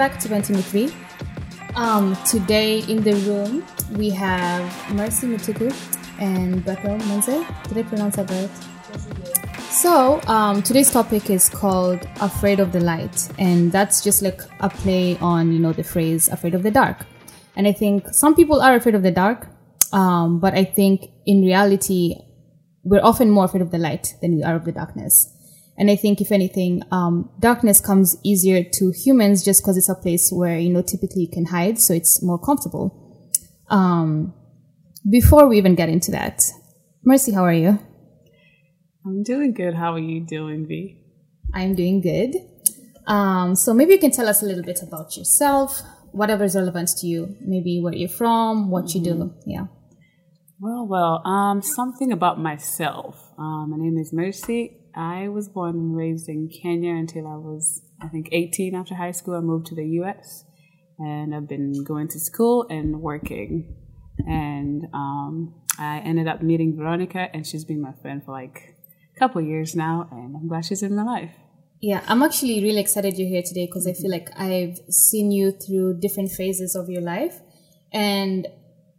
back to Venting 3. Um, today in the room we have Mercy Mutuku and Bethel Menze. Did I pronounce that right? So um, today's topic is called "Afraid of the Light," and that's just like a play on you know the phrase "afraid of the dark." And I think some people are afraid of the dark, um, but I think in reality we're often more afraid of the light than we are of the darkness. And I think, if anything, um, darkness comes easier to humans just because it's a place where, you know, typically you can hide, so it's more comfortable. Um, before we even get into that, Mercy, how are you? I'm doing good. How are you doing, V? I'm doing good. Um, so maybe you can tell us a little bit about yourself, whatever is relevant to you, maybe where you're from, what you do. Yeah. Well, well, um, something about myself. Um, my name is Mercy. I was born and raised in Kenya until I was, I think, 18 after high school. I moved to the US and I've been going to school and working. And um, I ended up meeting Veronica, and she's been my friend for like a couple years now, and I'm glad she's in my life. Yeah, I'm actually really excited you're here today because I feel like I've seen you through different phases of your life. And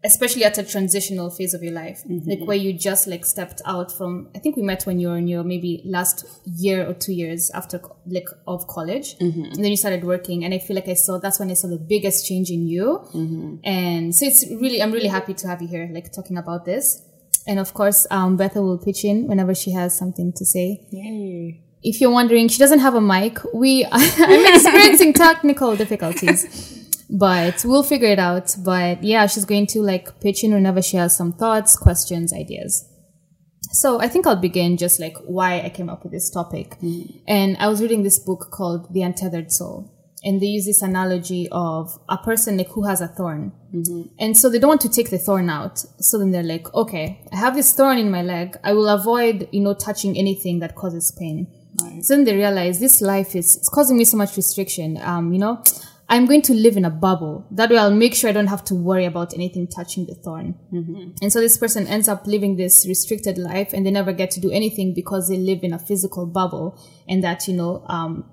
especially at a transitional phase of your life, mm-hmm. like where you just like stepped out from. I think we met when you were in your maybe last year or two years after like of college, mm-hmm. and then you started working. And I feel like I saw that's when I saw the biggest change in you. Mm-hmm. And so it's really, I'm really happy to have you here, like talking about this. And of course, um, Bethel will pitch in whenever she has something to say. Yay. If you're wondering, she doesn't have a mic. We, I'm experiencing technical difficulties but we'll figure it out. But yeah, she's going to like pitch in whenever she has some thoughts, questions, ideas. So I think I'll begin just like why I came up with this topic. Mm-hmm. And I was reading this book called The Untethered Soul. And they use this analogy of a person like who has a thorn. Mm-hmm. And so they don't want to take the thorn out. So then they're like, okay, I have this thorn in my leg. I will avoid, you know, touching anything that causes pain. Right. So then they realize this life is it's causing me so much restriction. Um, you know, I'm going to live in a bubble. That way I'll make sure I don't have to worry about anything touching the thorn. Mm-hmm. And so this person ends up living this restricted life and they never get to do anything because they live in a physical bubble and that, you know, um,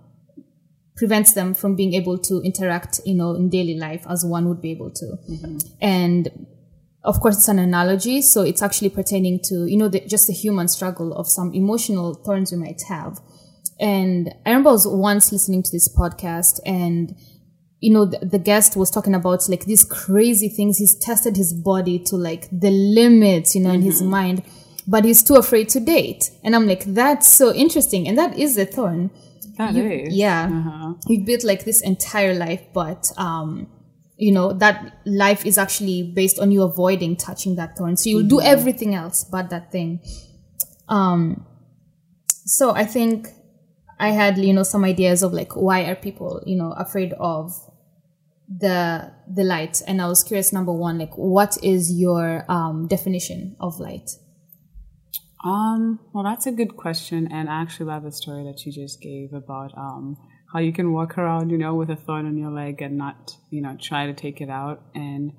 prevents them from being able to interact, you know, in daily life as one would be able to. Mm-hmm. And of course, it's an analogy, so it's actually pertaining to, you know, the, just the human struggle of some emotional thorns we might have. And I remember I was once listening to this podcast and you know, the, the, guest was talking about like these crazy things. He's tested his body to like the limits, you know, mm-hmm. in his mm-hmm. mind, but he's too afraid to date. And I'm like, that's so interesting. And that is the thorn. That you, is. Yeah. Uh-huh. You've built like this entire life, but, um, you know, that life is actually based on you avoiding touching that thorn. So you'll mm-hmm. do everything else but that thing. Um, so I think I had, you know, some ideas of like, why are people, you know, afraid of the the light. And i was curious number one like what is your um definition of light? Um well that's a good question and i actually love the story that you just gave about um how you can walk around you know with a thorn on your leg and not you know try to take it out. And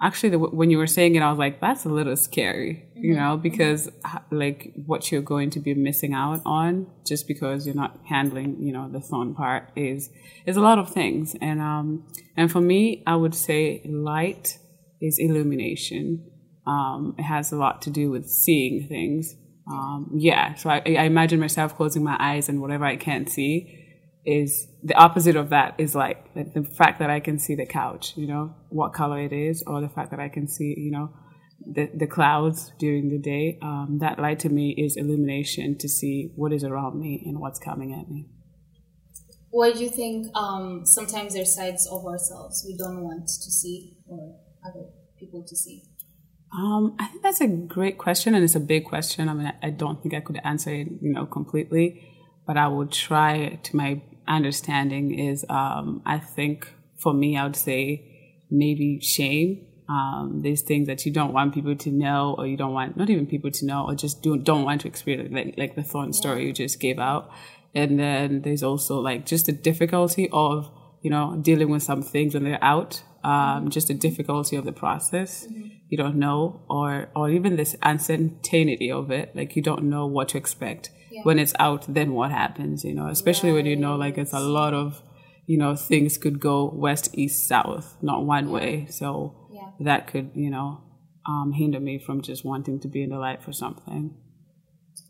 actually the, when you were saying it i was like that's a little scary you mm-hmm. know because like what you're going to be missing out on just because you're not handling you know the thorn part is is a lot of things. And um and for me i would say light is illumination. Um it has a lot to do with seeing things. Um yeah so i, I imagine myself closing my eyes and whatever i can't see is the opposite of that is like the fact that I can see the couch, you know, what color it is, or the fact that I can see, you know, the, the clouds during the day. Um, that light to me is illumination to see what is around me and what's coming at me. What do you think? Um, sometimes there's sides of ourselves we don't want to see or other people to see. Um, I think that's a great question, and it's a big question. I mean, I, I don't think I could answer it, you know, completely, but I will try to my understanding is um, I think for me, I would say maybe shame. Um, there's things that you don't want people to know, or you don't want not even people to know, or just do, don't want to experience, like like the thorn story you just gave out. And then there's also like just the difficulty of you know dealing with some things when they're out. Um, just the difficulty of the process. Mm-hmm. You don't know, or or even this uncertainty of it. Like you don't know what to expect yeah. when it's out, then what happens, you know, especially right. when you know like it's a lot of you know, things could go west, east, south, not one way. So Yeah. that could, you know, um, hinder me from just wanting to be in the light for something.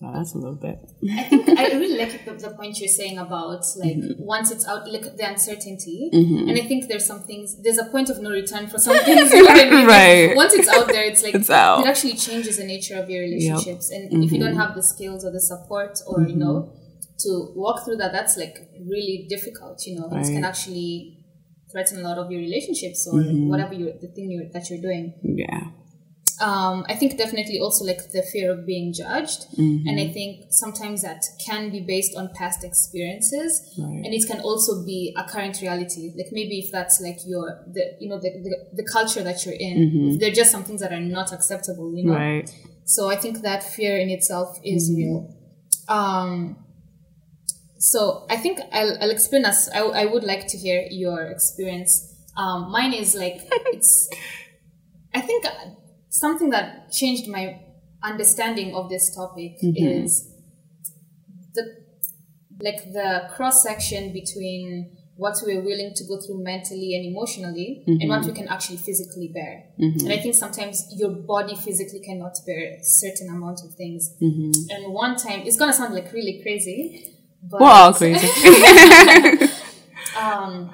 So that's a little bit. I think I really like the, the point you're saying about like mm-hmm. once it's out, like the uncertainty. Mm-hmm. And I think there's some things, there's a point of no return for some things. you know what I mean? Right. Once it's out there, it's like It's out. it actually changes the nature of your relationships. And if you don't mm-hmm. have the skills or the support or you know to walk through that, that's like really difficult. You know, it can actually threaten a lot of your relationships or whatever you the thing you that you're doing Yeah. Um, I think definitely also like the fear of being judged, Mm-hmm. and I think sometimes that can be based on past experiences, Right. and it can also be a current reality. Like maybe if that's like your the you know the the, the culture that you're in, if there are just some things that are not acceptable, you know. Mm-hmm. Right. So I think that fear in itself is real. Um, so I think I'll, I'll explain us. I, I would like to hear your experience. Um, mine is like it's. I think something that changed my understanding of this topic mm-hmm. is the like the cross section between what we're willing to go through mentally and emotionally and what mm-hmm. we can actually physically bear. Mm-hmm. And I think sometimes your body physically cannot bear certain amount of things. And one time, it's gonna sound like really crazy, but We're all crazy. um,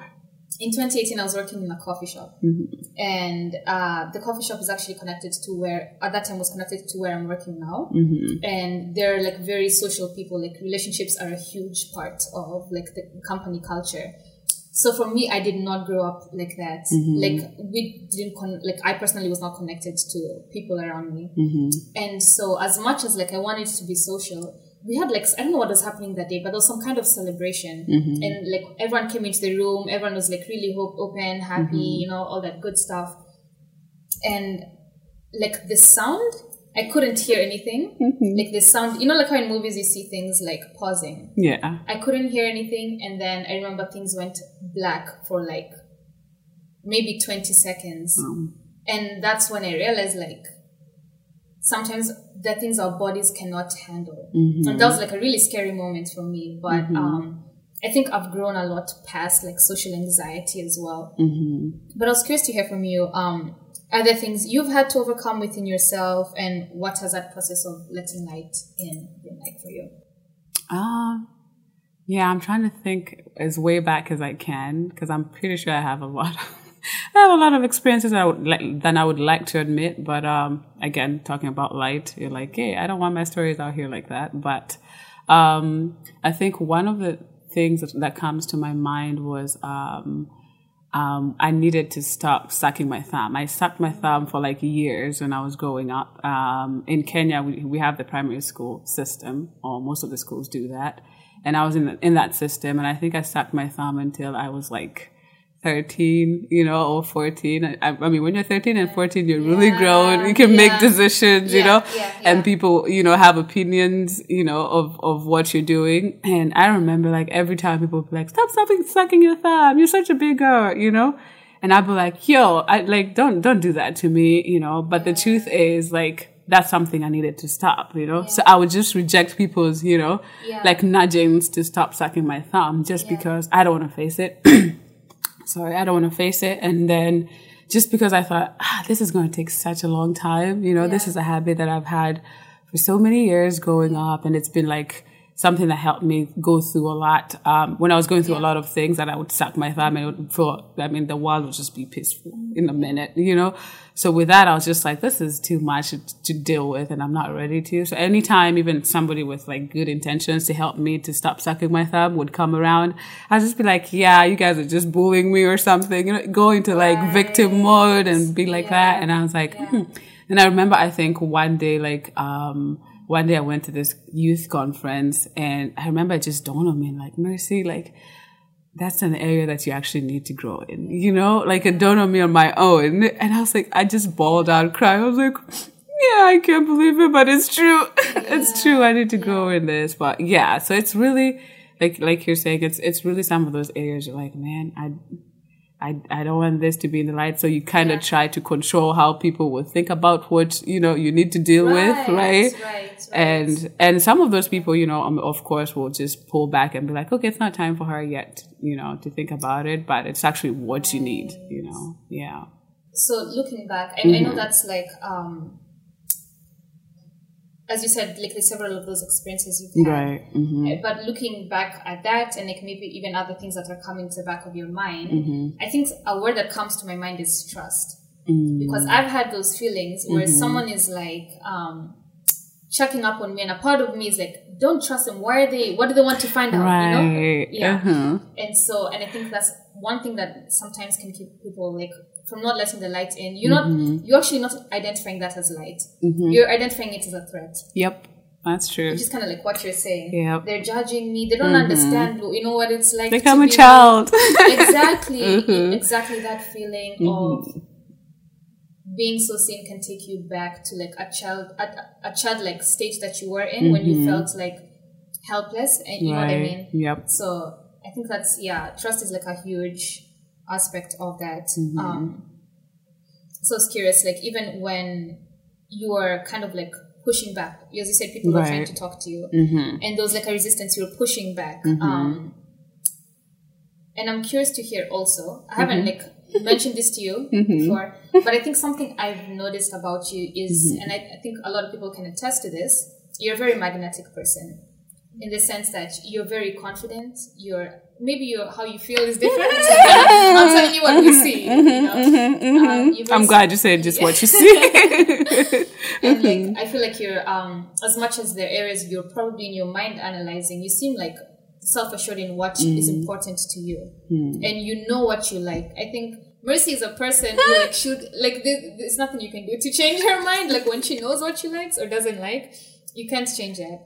in 2018, I was working in a coffee shop, mm-hmm. and uh, the coffee shop is actually connected to where at that time was connected to where I'm working now. Mm-hmm. And they're like very social people. Like relationships are a huge part of like the company culture. So for me, I did not grow up like that. Mm-hmm. Like we didn't con- like I personally was not connected to people around me. And so as much as like I wanted to be social, we had like I don't know what was happening that day, but there was some kind of celebration, mm-hmm. and like everyone came into the room. Everyone was like really hope open, happy, mm-hmm. you know, all that good stuff. And like the sound, I couldn't hear anything. Mm-hmm. Like the sound, you know, like how in movies you see things like pausing. yeah. I couldn't hear anything, and then I remember things went black for like maybe 20 seconds. Mm. And that's when I realized like sometimes the things our bodies cannot handle. And that was like a really scary moment for me. But um, I think I've grown a lot past like social anxiety as well. But I was curious to hear from you. Um, are there things you've had to overcome within yourself, and what has that process of letting light in been like for you? Um, yeah, I'm trying to think as way back as I can because I'm pretty sure I have a lot. I have a lot of experiences I would like than I would like to admit. But um, again, talking about light, you're like, hey, I don't want my stories out here like that. But um, I think one of the things that, that comes to my mind was um, um, I needed to stop sucking my thumb. I sucked my thumb for like years when I was growing up. Um, in Kenya, we, we have the primary school system, or most of the schools do that. And I was in, the, in that system, and I think I sucked my thumb until I was like 13, you know, or 14. I, I mean, when you're 13 and 14, you're really Yeah, grown. You can make yeah. decisions, you know, yeah, and people, you know, have opinions, you know, of, of what you're doing. And I remember like every time people be like, stop sucking, sucking your thumb. You're such a big girl, you know? And I'd be like, yo, I like, don't, don't do that to me, you know? But the truth is like, that's something I needed to stop, you know? So I would just reject people's, you know, Yeah. like nudgings to stop sucking my thumb just Yeah. because I don't want to face it. Sorry, I don't want to face it. And then just because I thought, ah, this is going to take such a long time, you know, this is a habit that I've had for so many years growing up. And it's been like something that helped me go through a lot. Um, when I was going through a lot of things that I would suck my thumb and it would feel, I mean, the world would just be peaceful in a minute, you know? So with that, I was just like, this is too much to, to deal with and I'm not ready to. So anytime even somebody with like good intentions to help me to stop sucking my thumb would come around, I'd just be like, yeah, you guys are just bullying me or something, you know, go into like victim mode and be like that. And I was like, hmm. And I remember, I think one day, like, um, one day I went to this youth conference and I remember it just dawned on me like, Mercy, like, that's an area that you actually need to grow in, you know, like it dawned on me on my own. And I was like, I just bawled out crying. I was like, yeah, I can't believe it, but it's true. it's true. I need to grow in this. But yeah, so it's really like, like you're saying, it's, it's really some of those areas you're like, man, I, I, I don't want this to be in the light. So you kind of try to control how people will think about what, you know, you need to deal with, right? Right, right. And, and some of those people, you know, um, of course will just pull back and be like, okay, it's not time for her yet, you know, to think about it, but it's actually what you need, you know? Yeah. so looking back, I, I know that's like, um, as you said, like there's several of those experiences you've had. Right. hmm Uh, But looking back at that and like maybe even other things that are coming to the back of your mind, Mm-hmm. I think a word that comes to my mind is trust. Mm. Because I've had those feelings where Mm-hmm. someone is like um, checking up on me, and a part of me is like, don't trust them. Why are they? What do they want to find out? You know? Right. Yeah. Uh-huh. And so, and I think that's one thing that sometimes can keep people like from not letting the light in. You're not, Mm-hmm. you're actually not identifying that as light. You're identifying it as a threat. Yep. That's true. Which is kind of like what you're saying. Mm-hmm. They're judging me. They don't understand, you know, what it's like. Like to I'm a child. exactly. Mm-hmm. Exactly that feeling of being so seen can take you back to like a child, a, a childlike stage that you were in when you felt like helpless. And you know what I Mm-hmm. mean? Yep. So I think that's yeah, trust is like a huge aspect of that. Mm-hmm. Um, so I was curious, like even when you are kind of like pushing back, as you said, people are trying to talk to you, Mm-hmm. and there was like a resistance, you were pushing back. Um, and I'm curious to hear also. I haven't Mm-hmm. like mentioned this to you before, but I think something I've noticed about you is, Mm-hmm. and I, I think a lot of people can attest to this. You're a very magnetic person, in the sense that you're very confident. You're maybe your how you feel is different. I'm telling you what we see. You mm-hmm. know? Mm-hmm. Um, mm-hmm. you're I'm glad you said just what you see. and like I feel like you're um as much as there are areas you're probably in your mind analyzing, you seem like self assured in what is important to you, and you know what you like. I think Mercy is a person who like should like there, there's nothing you can do to change her mind. Like when she knows what she likes or doesn't like, you can't change it.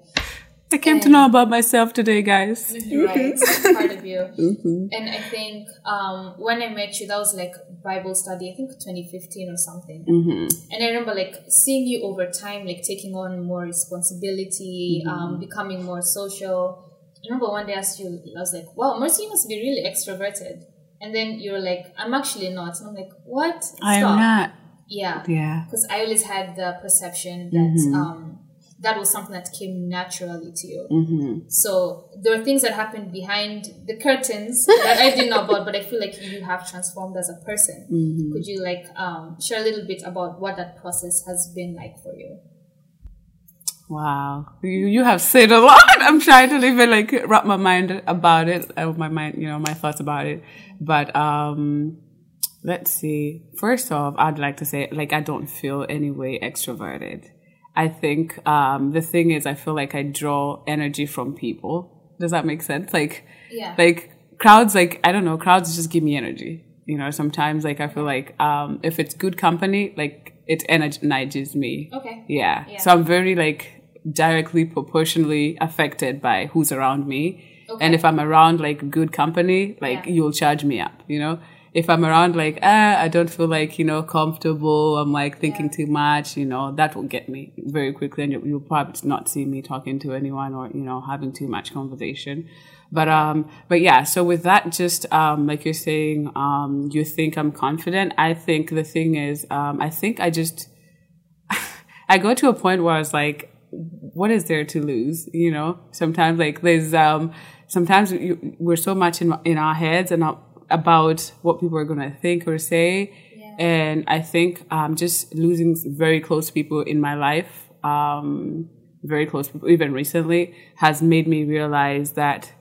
I came to know about myself today, guys. Right, it's part of you. And I think um, when I met you, that was like Bible study. I think 2015 or something. And I remember like seeing you over time, like taking on more responsibility, um, becoming more social. I remember one day I asked you, I was like, "Wow, Mercy you must be really extroverted." And then you were like, "I'm actually not." And I'm like, "What?" I am not. Yeah Yeah. because I always had the perception that um, that was something that came naturally to you. Mm-hmm. So there were things that happened behind the curtains that I didn't know about, but I feel like you have transformed as a person. Mm-hmm. Could you like um, share a little bit about what that process has been like for you? Wow. You, you have said a lot. I'm trying to even like wrap my mind about it, uh, my mind, you know, my thoughts about it. But, um, let's see. First off, I'd like to say, like, I don't feel any way extroverted. I think, um, the thing is, I feel like I draw energy from people. Does that make sense? Like, Yeah. like crowds, like, I don't know, crowds just give me energy. You know, sometimes like I feel like, um, if it's good company, like, it energizes me. Okay. Yeah. Yeah. So I'm very like directly proportionally affected by who's around me. Okay. And if I'm around like good company, like Yeah. you'll charge me up, you know? If I'm around like, ah, I don't feel like, you know, comfortable, I'm like thinking too much, you know, that will get me very quickly and you'll, you'll probably not see me talking to anyone or, you know, having too much conversation. But, um, but yeah, so with that, just, um, like you're saying, um, you think I'm confident. I think the thing is, um, I think I just, I go to a point where I was like, what is there to lose? You know, sometimes like there's, um, sometimes you, we're so much in, in our heads and not about what people are going to think or say. And I think, um, just losing very close people in my life, um, very close people, even recently, has made me realize that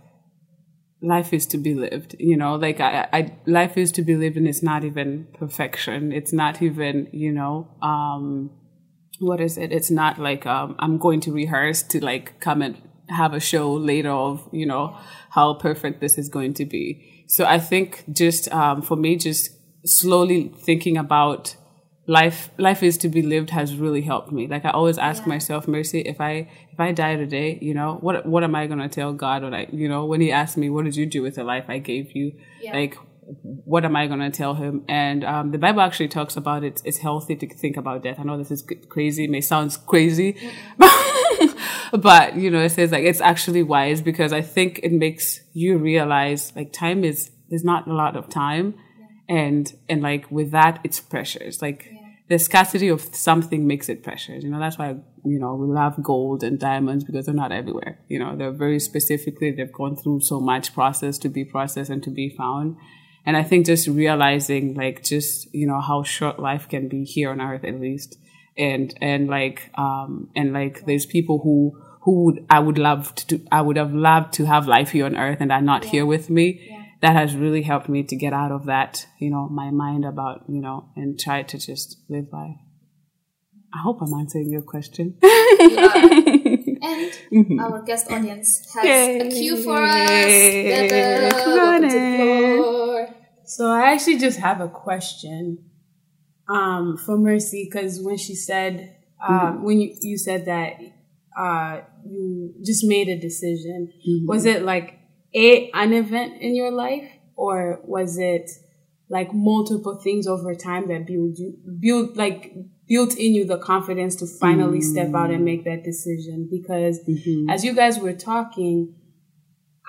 life is to be lived you know? Like I, I life is to be lived and it's not even perfection. It's not even you know um what is it? It's not like um i'm going to rehearse to like come and have a show later of you know how perfect this is going to be so i think just um for me just slowly thinking about life life is to be lived has really helped me. Like i always ask myself mercy if i if i die today you know what what am i going to tell god when i you know when he asked me what did you do with the life i gave you? Yeah. like what am i going to tell him? And um, the bible actually talks about it. It's healthy to think about death. I know this is crazy. May sound crazy but you know it says like it's actually wise because i think it makes you realize like time is there's not a lot of time. And and like with that it's precious. Like the scarcity of something makes it precious. You know that's why you know we love gold and diamonds because they're not everywhere. You know they're very specifically they've gone through so much process to be processed and to be found. And i think just realizing like just you know how short life can be here on earth at least. And and like um and like there's people who who would I would love to I would have loved to have life here on earth and are not here with me. That has really helped me to get out of that, you know, my mind about, you know, and try to just live life. I hope I'm answering your question. And our guest audience has a cue for us. Bella, welcome to the. So I actually just have a question um, for Mercy because when she said uh, when you, you said that uh, you just made a decision, mm-hmm. was it like a an event in your life? Or was it like multiple things over time that build you build like built in you the confidence to finally step out and mm. make that decision? Because mm-hmm. as you guys were talking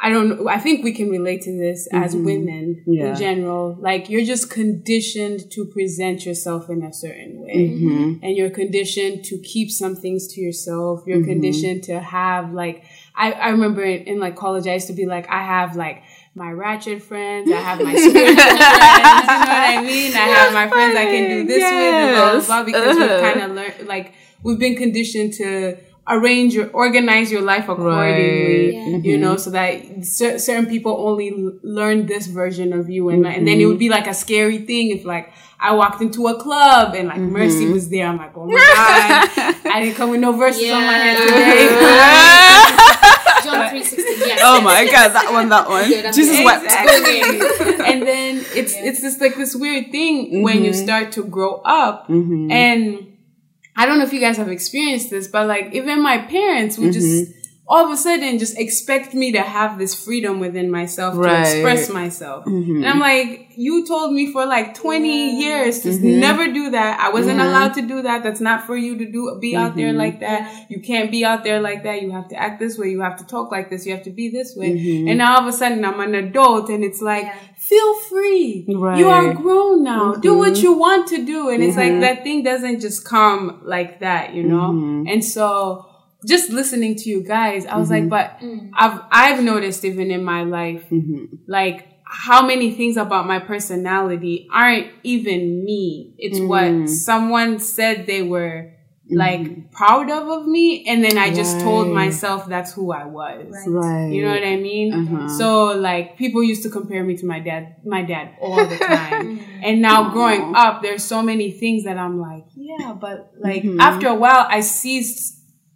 I don't know. I think we can relate to this as mm-hmm. women Yeah. in general. Like you're just conditioned to present yourself in a certain way. Mm-hmm. And you're conditioned to keep some things to yourself. You're mm-hmm. conditioned to have like, I, I remember in, in like college, I used to be like, I have like my ratchet friends. I have my spiritual friends. You know what I mean? I have my friends I can do this with and blah, blah, blah, because we've kind of learned, like, we've been conditioned to arrange your, organize your life accordingly, Right. you know, mm-hmm. so that cer- certain people only learn this version of you. And, and then it mm-hmm. would be like a scary thing if like, I walked into a club and like Mercy mm-hmm. was there. I'm like, oh my God, I didn't come with no verses on my head today. John 360. Yes. Oh my god, that one, that one. Good, Jesus good. wept. Exactly. and then it's it's just like this weird thing when you start to grow up and I don't know if you guys have experienced this, but like even my parents would just mm-hmm. All of a sudden just expect me to have this freedom within myself Right. to express myself. Mm-hmm. And I'm like, you told me for like 20 years to mm-hmm. never do that. I wasn't mm-hmm. allowed to do that. That's not for you to do, be out there like that. You can't be out there like that. You have to act this way. You have to talk like this. You have to be this way. And now all of a sudden I'm an adult and it's like, feel free. Right. You are grown now. Do what you want to do. And it's like that thing doesn't just come like that, you know? And so just listening to you guys, I was like, mm-hmm. but mm. I've I've noticed even in my life, mm-hmm. like how many things about my personality aren't even me. It's what mm. someone said they were mm-hmm. like proud of of me, and then I just told myself that's who I was. Right. You know what I mean? Uh-huh. So like people used to compare me to my dad, my dad all the time. and now growing up, there's so many things that I'm like, yeah, but like after a while I ceased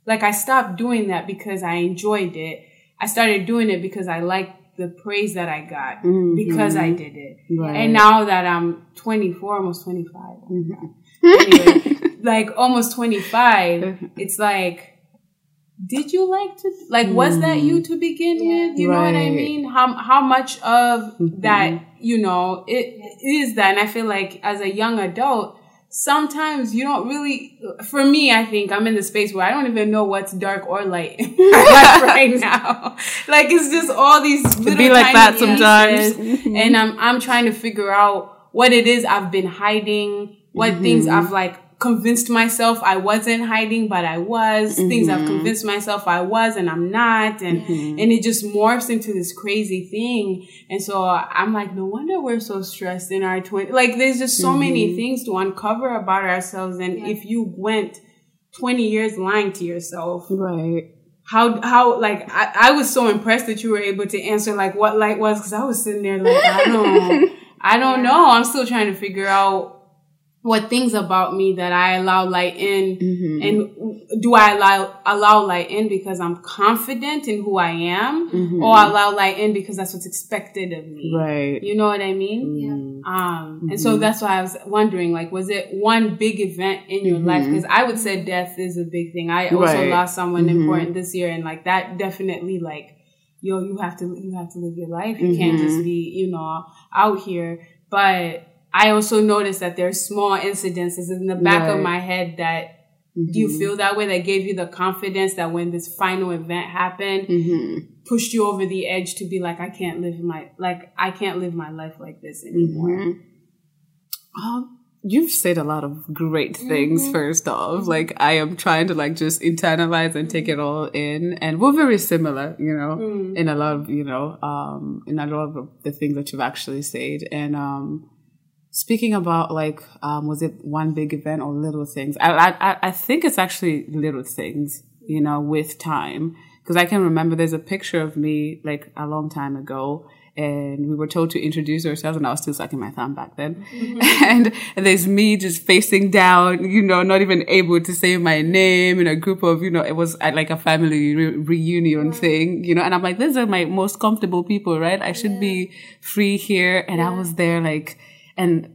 like I stopped doing that because I enjoyed it. I started doing it because I liked the praise that I got mm-hmm. because I did it. And now that I'm 24, almost 25. Mm-hmm. anyway, like almost 25, mm-hmm. it's like did you like to like was that you to begin with? You know what i mean? How how much of that you know it is that? And i feel like as a young adult sometimes you don't really for me i think i'm in the space where i don't even know what's dark or light right now. Like it's just all these little be like that sometimes. and i'm i'm trying to figure out what it is i've been hiding what things mm-hmm. i've like convinced myself I wasn't hiding, but I was. Things I've mm-hmm. convinced myself I was and I'm not. And, mm-hmm. and it just morphs into this crazy thing. And so I'm like, no wonder we're so stressed in our 20s. Like there's just so many mm-hmm. things to uncover about ourselves. And if you went 20 years lying to yourself, Right. how how like I, I was so impressed that you were able to answer like what light was because I was sitting there like I don't I don't know I'm still trying to figure out what things about me that I allow light in mm-hmm. and do I allow allow light in because I'm confident in who I am mm-hmm. or allow light in because that's what's expected of me. Right. you know what I mean? Mm-hmm. Yeah. um and so that's why I was wondering like was it one big event in your life? Because I would say death is a big thing. I also Right. lost someone important this year and like that definitely like yo you have to you have to live your life. You can't just be you know out here. But I also noticed that there's small incidences in the back of my head that do you feel that way that gave you the confidence that when this final event happened pushed you over the edge to be like I can't live my like I can't live my life like this anymore Um, you've said a lot of great things Mm-hmm. first off. Like i am trying to like just internalize and take it all in. And we're very similar you know Mm. in a lot of you know um in a lot of the things that you've actually said. And um speaking about like um was it one big event or little things? I i, I think it's actually little things you know with time. Because i can remember there's a picture of me like a long time ago and we were told to introduce ourselves and I was still sucking my thumb back then. and, and there's me just facing down, you know, not even able to say my name in a group of, you know, it was at like a family re- reunion thing, you know, and I'm like, these are my most comfortable people, right? I should be free here. And I was there like, and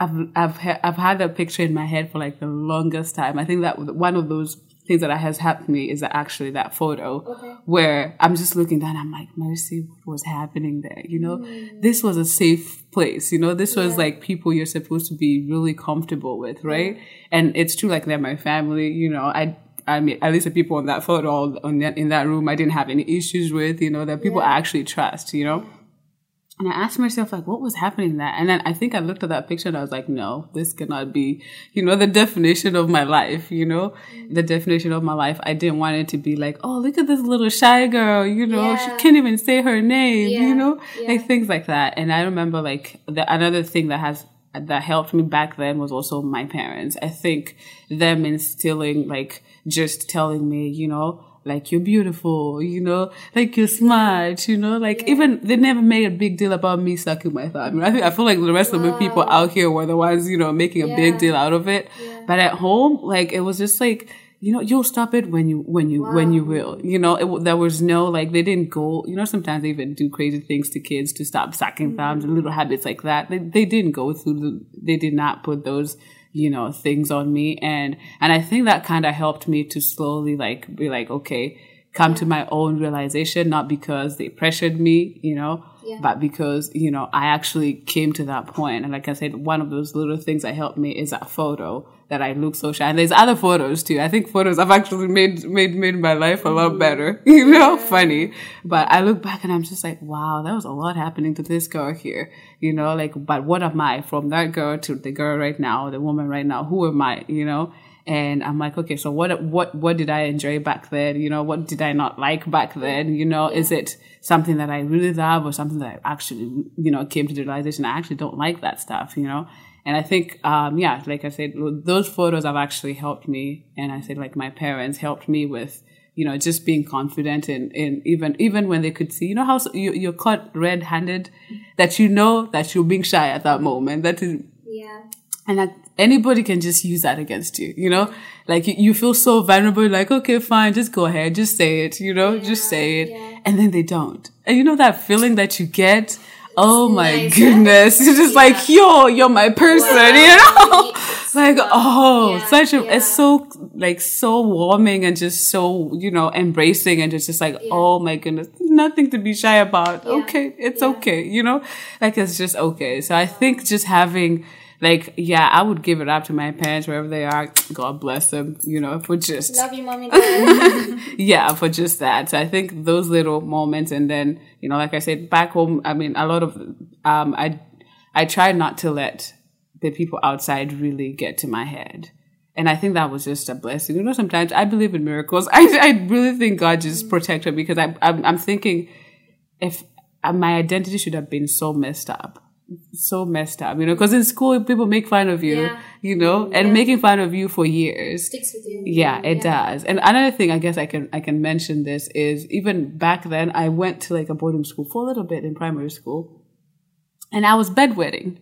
I've, I've, ha- I've had that picture in my head for like the longest time. I think that one of those things that has helped me is actually that photo where I'm just looking down. I'm like, Mercy, what was happening there? You know, mm. this was a safe place. You know, this was like people you're supposed to be really comfortable with, right? And it's true, like they're my family. You know, I. I mean, at least the people in that photo, on that, in that room, I didn't have any issues with. You know, that people I actually trust. You know, and I asked myself, like, what was happening that? And then I think I looked at that picture and I was like, no, this cannot be, you know, the definition of my life, you know, mm. the definition of my life. I didn't want it to be like, oh, look at this little shy girl, you know, she can't even say her name, you know, like things like that. And I remember like the, another thing that has, that helped me back then was also my parents. I think them instilling, like, just telling me, you know, like you're beautiful, you know, like you're smart, you know, like even they never made a big deal about me sucking my thumb. I think I feel like the rest of the people out here were the ones, you know, making a big deal out of it. But at home, like it was just like, you know, you'll stop it when you when you when you will. You know, it, there was no like they didn't go. You know, sometimes they even do crazy things to kids to stop sucking thumbs and mm. little habits like that. They they didn't go through the. They did not put those you know things on me. And and i think that kind of helped me to slowly like be like okay come to my own realization not because they pressured me you know but because you know i actually came to that point. And like i said one of those little things that helped me is that photo that i look so shy. And there's other photos too. I think photos have actually made made made my life a lot better you know funny. But i look back and i'm just like wow there was a lot happening to this girl here you know like but what am i from that girl to the girl right now the woman right now? Who am i you know? And I'm like, okay, so what, what, what did I enjoy back then? You know, what did I not like back then? You know, is it something that I really love or something that I actually, you know, came to the realization I actually don't like that stuff, you know? And I think, um, yeah, like I said, those photos have actually helped me. And I said, like, my parents helped me with, you know, just being confident and, and even, even when they could see, you know, how you, you're caught red handed, that you know that you're being shy at that moment. That is, Yeah. and that anybody can just use that against you, you know? Like you, you feel so vulnerable, like, okay, fine, just go ahead, just say it, you know, just say it. And then they don't. And you know that feeling that you get? Oh my nice. goodness. It's just like, yo, you're my person, you know? like, oh, Yeah, such a, yeah. it's so, like, so warming and just so, you know, embracing and just, just like, oh my goodness, nothing to be shy about. Okay, it's okay, you know? Like, it's just okay. So I think just having, like, yeah, I would give it up to my parents wherever they are. God bless them, you know, for just, Love you, mommy. Yeah, for just that. So I think those little moments, and then you know, like I said, back home. I mean, a lot of um, I I tried not to let the people outside really get to my head, and I think that was just a blessing. You know, sometimes I believe in miracles. I I really think God just protected me because I I'm, I'm thinking if uh, my identity should have been so messed up so messed up, you know, because in school people make fun of you, Yeah. you know, and making fun of you for years. Sticks with you. Yeah, it does. And another thing I guess I can I can mention this is even back then I went to like a boarding school for a little bit in primary school. And I was bedwetting.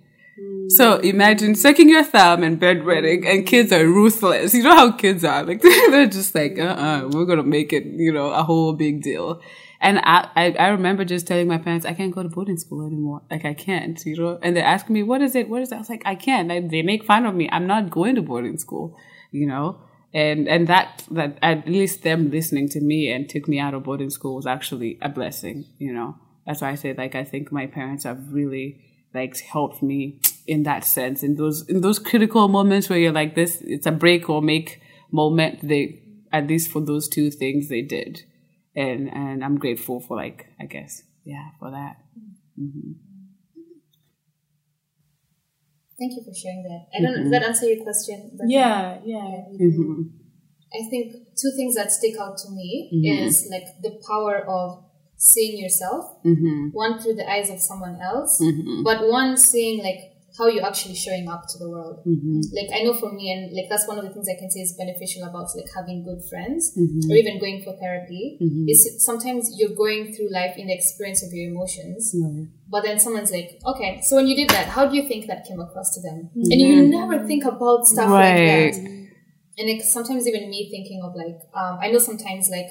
So imagine sucking your thumb and bedwetting and kids are ruthless. You know how kids are. Like they're just like, uh uh-uh, we're gonna make it, you know, a whole big deal. And I, I, I remember just telling my parents, I can't go to boarding school anymore. Like, I can't, you know? And they're asking me, what is it? What is it? I was like, I can't. Like, they make fun of me. I'm not going to boarding school, you know? And, and that, that at least them listening to me and took me out of boarding school was actually a blessing, you know? That's why I say, like, I think my parents have really, like, helped me in that sense. In those, in those critical moments where you're like, this, it's a break or make moment, they, at least for those two things, they did and and I'm grateful for like I guess yeah for that. Thank you for sharing that. I don't know, does that answer your question? But Yeah, yeah. Mm-hmm. I think two things that stick out to me Mm-hmm. is like the power of seeing yourself, Mm-hmm. one through the eyes of someone else, but one seeing like how you're actually showing up to the world. Mm-hmm. Like I know for me, and like that's one of the things I can say is beneficial about like having good friends Mm-hmm. or even going for therapy. Is sometimes you're going through life in the experience of your emotions, but then someone's like, okay, so when you did that, how do you think that came across to them? And you never think about stuff Right. like that and like sometimes even me thinking of like um, I know sometimes like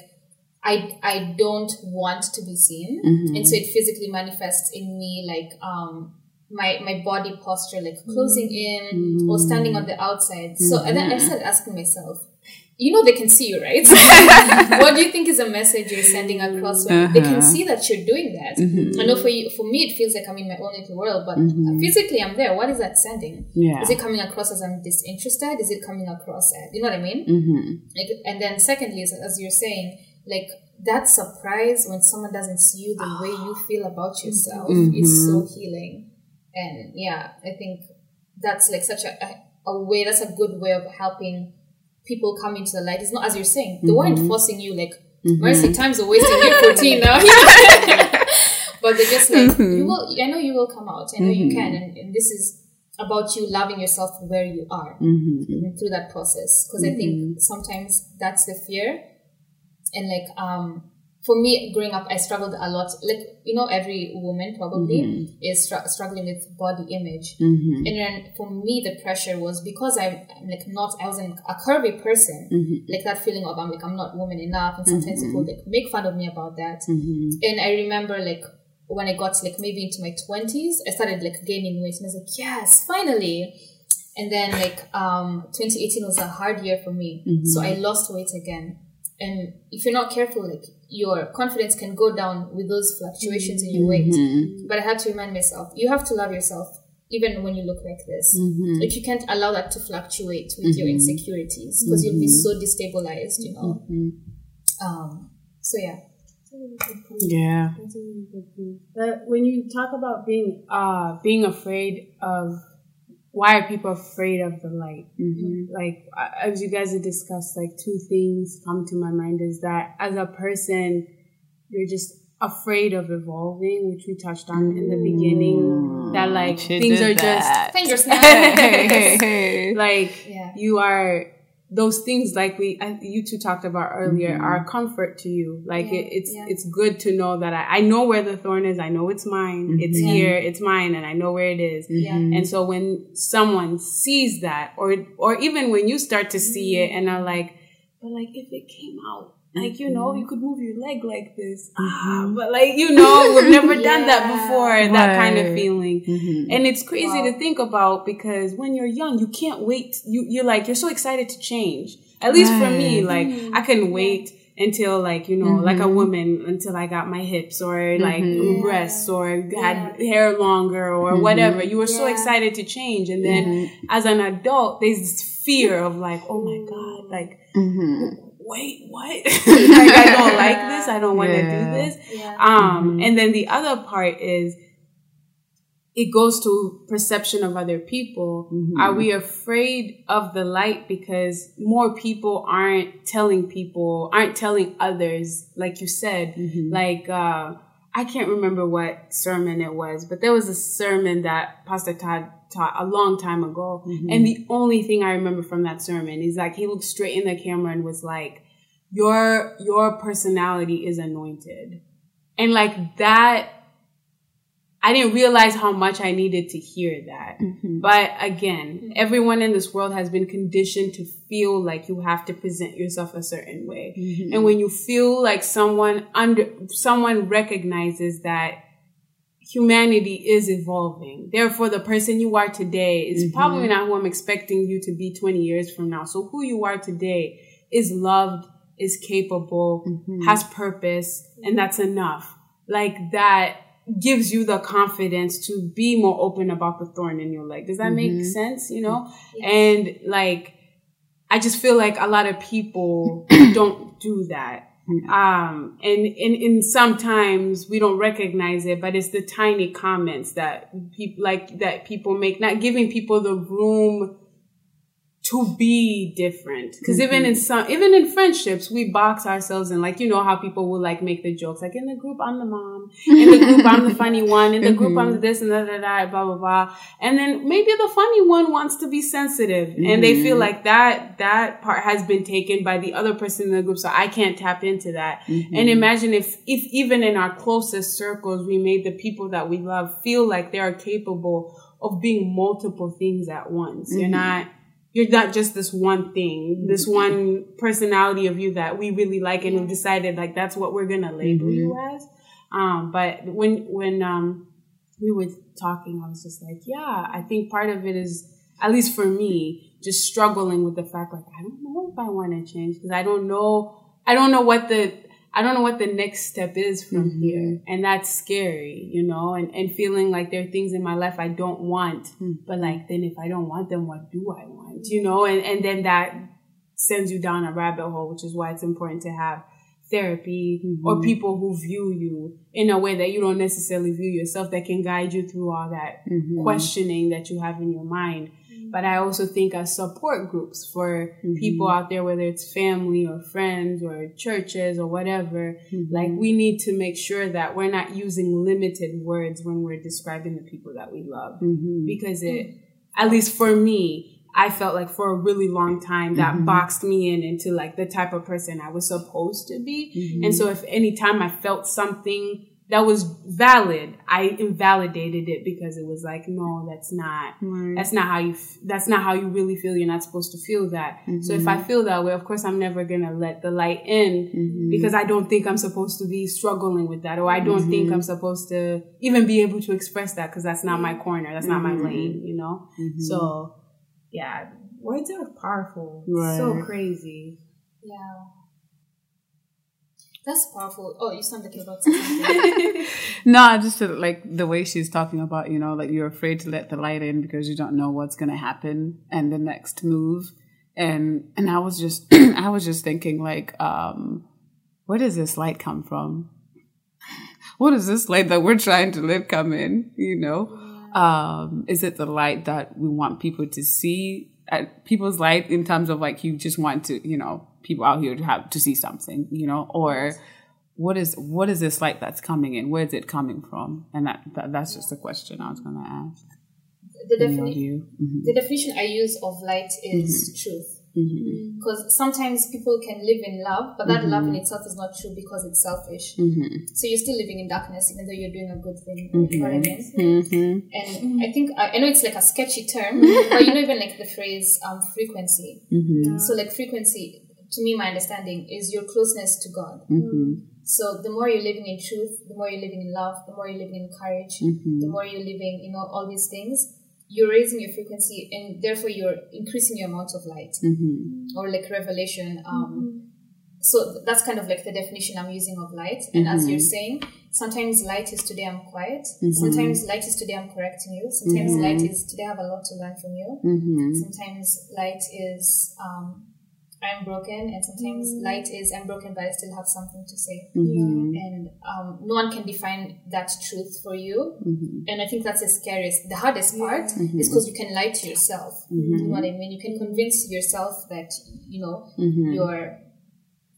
I I don't want to be seen, and so it physically manifests in me like um my my body posture like mm-hmm. closing in or mm-hmm. standing on the outside. So and then I mm-hmm. started asking myself. You know they can see you, right? what do you think is a message you're sending across? When They can uh-huh. see that you're doing that. I know for you, for me, it feels like I'm in my own little world, but physically I'm there. What is that sending? Yeah. Is it coming across as I'm disinterested? Is it coming across as, you know what I mean? Mm-hmm. Like, and then secondly, as, as you're saying, like that surprise when someone doesn't see you the way you feel about yourself is so healing. And yeah, I think that's like such a, a, way, that's a good way of helping people come into the light. It's not, as you're saying, they weren't mm-hmm. forcing you like, mm-hmm. mercy times are wasting your protein now. but they're just like, mm-hmm. you will, I know you will come out. I know you can. And, and this is about you loving yourself where you are and through that process. Because I think sometimes that's the fear. And like, um, for me, growing up, I struggled a lot. Like, you know, every woman probably mm-hmm. is str- struggling with body image. Mm-hmm. And then for me, the pressure was because I'm, I'm like not, I wasn't a curvy person, mm-hmm. like that feeling of I'm like, I'm not woman enough. And sometimes people like make fun of me about that. And I remember like, when I got like maybe into my twenties, I started like gaining weight, and I was like, yes, finally. And then like um, 2018 was a hard year for me, so I lost weight again. And if you're not careful, like your confidence can go down with those fluctuations in your mm-hmm. weight. Mm-hmm. But I had to remind myself, you have to love yourself even when you look like this. Mm-hmm. Like you can't allow that to fluctuate with your insecurities because you'll be so destabilized, you know. Um, so yeah. Yeah. But when you talk about being uh being afraid of why are people afraid of the light? Like uh, as you guys have discussed, like two things come to my mind is that as a person, you're just afraid of evolving, which we touched on in the beginning. That like She things are that. Finger snap. just like Yeah. you are those things like we I, you two talked about earlier mm-hmm. are comfort to you. Like Yeah, it, it's yeah. it's good to know that I, I know where the thorn is i know it's mine mm-hmm. it's here it's mine and i know where it is. Mm-hmm. Yeah. and so when someone sees that or or even when you start to see it and are like but like if it came out like you know you mm-hmm. could move your leg like this. Ah, mm-hmm. but like you know we've never done that Yeah. before that kind of feeling. Mm-hmm. and it's crazy Wow. to think about because when you're young, you can't wait. You you're like you're so excited to change. At least for me, like mm-hmm. I couldn't wait until like you know like a woman until I got my hips or like breasts or had hair longer or whatever. You were so excited to change, and then as an adult, there's this fear of like, oh my god, like. Wait, what? like I don't like this. I don't want to do this. Yeah. Um, and then the other part is it goes to perception of other people. Are we afraid of the light because more people aren't telling people, aren't telling others, like you said, like, uh, I can't remember what sermon it was, but there was a sermon that Pastor Todd taught a long time ago. Mm-hmm. And the only thing I remember from that sermon is like he looked straight in the camera and was like, your, your personality is anointed. And like that, I didn't realize how much I needed to hear that. Mm-hmm. But again, mm-hmm. everyone in this world has been conditioned to feel like you have to present yourself a certain way. And when you feel like someone under, someone recognizes that humanity is evolving. Therefore, the person you are today is mm-hmm. probably not who I'm expecting you to be 20 years from now. So who you are today is loved, is capable, mm-hmm. has purpose, and that's enough. Like that gives you the confidence to be more open about the thorn in your leg. Does that make mm-hmm. sense? You know? And like, I just feel like a lot of people don't do that. Um, and, and, and sometimes we don't recognize it, but it's the tiny comments that people like that people make, not giving people the room to be different. because even mm-hmm. in some, even in friendships, we box ourselves in, like, you know how people will like make the jokes, like in the group, I'm the mom, in the group, I'm the funny one, in the group, I'm the mm-hmm. this and that, that, blah, blah, blah. And then maybe the funny one wants to be sensitive and they feel mm-hmm. like that, that part has been taken by the other person in the group. So I can't tap into that. And imagine if, if even in our closest circles, we made the people that we love feel like they are capable of being multiple things at once. You're not, you're not just this one thing, this one personality of you that we really like and we've decided like that's what we're gonna label you as. Um, but when when um we were talking, I was just like, yeah, I think part of it is at least for me, just struggling with the fact like I don't know if I want to change because I don't know I don't know what the I don't know what the next step is from Mm-hmm. here. And that's scary, you know, and, and feeling like there are things in my life I don't want. Hmm. But like, then if I don't want them, what do I want? You know, and, and then that sends you down a rabbit hole, which is why it's important to have therapy Mm-hmm. or people who view you in a way that you don't necessarily view yourself that can guide you through all that Mm-hmm. questioning that you have in your mind. But I also think as support groups for Mm-hmm. people out there, whether it's family or friends or churches or whatever, Mm-hmm. like we need to make sure that we're not using limited words when we're describing the people that we love. Mm-hmm. Because it, at least for me, I felt like for a really long time that Mm-hmm. boxed me in into like the type of person I was supposed to be. Mm-hmm. And so if any time I felt something that was valid, I invalidated it because it was like, no, that's not, that's not how you, f- that's not how you really feel. You're not supposed to feel that. So if Mm-hmm. I feel that way, of course, I'm never going to let the light in because I don't think I'm supposed to be struggling with that or I don't think Mm-hmm. I'm supposed to even be able to express that because that's not my corner. That's not my Mm-hmm. lane, you know? So yeah, words are powerful. So crazy. Yeah. That's powerful. Oh, you sound like you're about to. No, just to, like the way she's talking about, you know, like you're afraid to let the light in because you don't know what's going to happen and the next move. And and I was just I was just thinking like um where does this light come from? What is this light that we're trying to let come in, you know? Um is it the light that we want people to see at people's light in terms of like you just want to, you know, people out here to have to see something, you know, or what is what is this light that's coming in? Where is it coming from? And that, that that's just a question I was gonna ask. the, defini-. Mhm. the definition I use of light is truth. Mhm. Because sometimes people can live in love, but that love in itself is not true because it's selfish. Mhm. So you're still living in darkness, even though you're doing a good thing. You know what I mean? And I think I, know it's like a sketchy term, but you know even like the phrase um, frequency. So like frequency, to me, my understanding is your closeness to God. Mhm. So the more you're living in truth, the more you're living in love, the more you're living in courage, Mhm. the more you're living, you know, all these things. You're raising your frequency, and therefore you're increasing your amount of light Mhm. or like revelation. Um, so that's kind of like the definition I'm using of light. And as you're saying, sometimes light is today I'm quiet. Sometimes light is today I'm correcting you. Sometimes light is today I have a lot to learn from you. Sometimes light is um, I'm broken, and sometimes light is I'm broken, but I still have something to say. Mhm. And um, no one can define that truth for you. Mhm. And I think that's the scariest. The hardest part is because you can lie to yourself. You know what I mean? You can convince yourself that you know Mhm. you're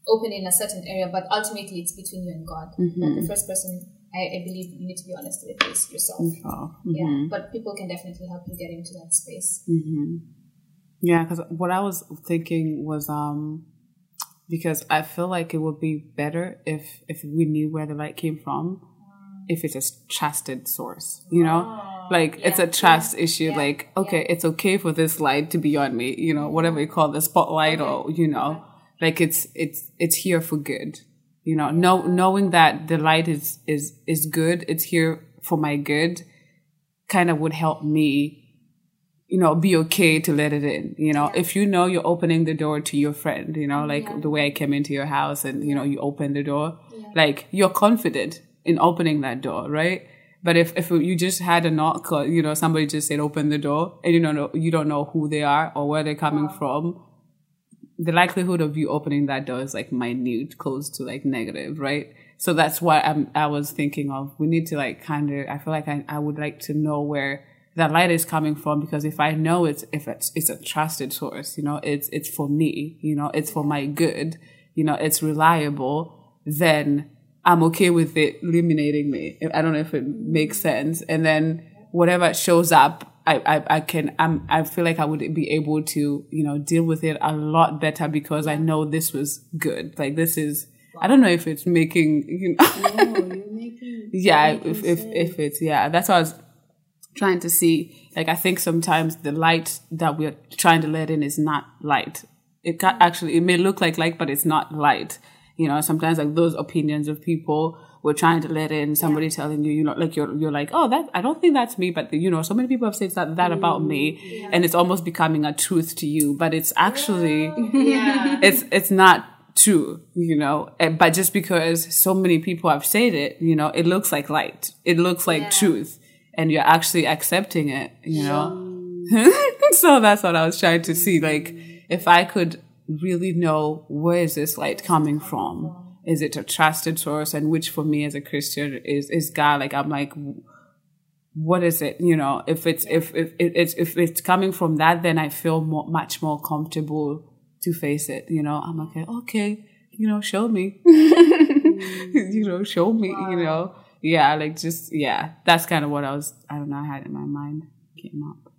open in a certain area, but ultimately it's between you and God. But the first person I, I believe you need to be honest with is yourself. Oh. Yeah, but people can definitely help you get into that space. Mhm. Yeah, because what I was thinking was um because I feel like it would be better if if we knew where the light came from, if it's a trusted source, you know, like it's a trust issue. Like okay, it's okay for this light to be on me, you know, whatever you call the spotlight or you know, like it's it's it's here for good, you know. Know knowing that the light is is is good, it's here for my good, kind of would help me you know, be okay to let it in. You know, if you know you're opening the door to your friend, you know, like the way I came into your house and, you know, you open the door, like you're confident in opening that door, right? But if, if you just had a knock or, you know, somebody just said open the door and you don't know, you don't know who they are or where they're coming from, the likelihood of you opening that door is like minute, close to like negative, right? So that's what I'm, I was thinking of. We need to like kind of, I feel like I, I would like to know where that light is coming from because if I know it's, if it's, it's a trusted source, you know, it's, it's for me, you know, it's for my good, you know, it's reliable, then I'm okay with it eliminating me. I don't know if it makes sense. And then whatever shows up, I, I, I can, I'm, I feel like I would be able to, you know, deal with it a lot better because I know this was good. Like this is, I don't know if it's making, you know, No, you're making. yeah, if, if, if it's, yeah, that's what I was trying to see. Like, I think sometimes the light that we're trying to let in is not light. It can actually, it may look like light, but it's not light. You know, sometimes like those opinions of people we're trying to let in somebody telling you, you know, like you're, you're like, oh, that, I don't think that's me, but you know, so many people have said that, that about me and it's almost becoming a truth to you, but it's actually, Yeah. it's it's not true, you know. And- But just because so many people have said it, you know, it looks like light. It looks like Yeah. truth, and you're actually accepting it, you know. so that's what I was trying to see. Like, if I could really know where is this light coming from? Is it a trusted source? And which for me as a Christian is is God? Like I'm like, what is it? You know, if it's if if it's if it's coming from that, then I feel more, much more comfortable to face it. You know, I'm like, okay, you know, show me, you know, show me, you know, yeah, like just yeah, that's kind of what I was. I don't know, I had in my mind came up.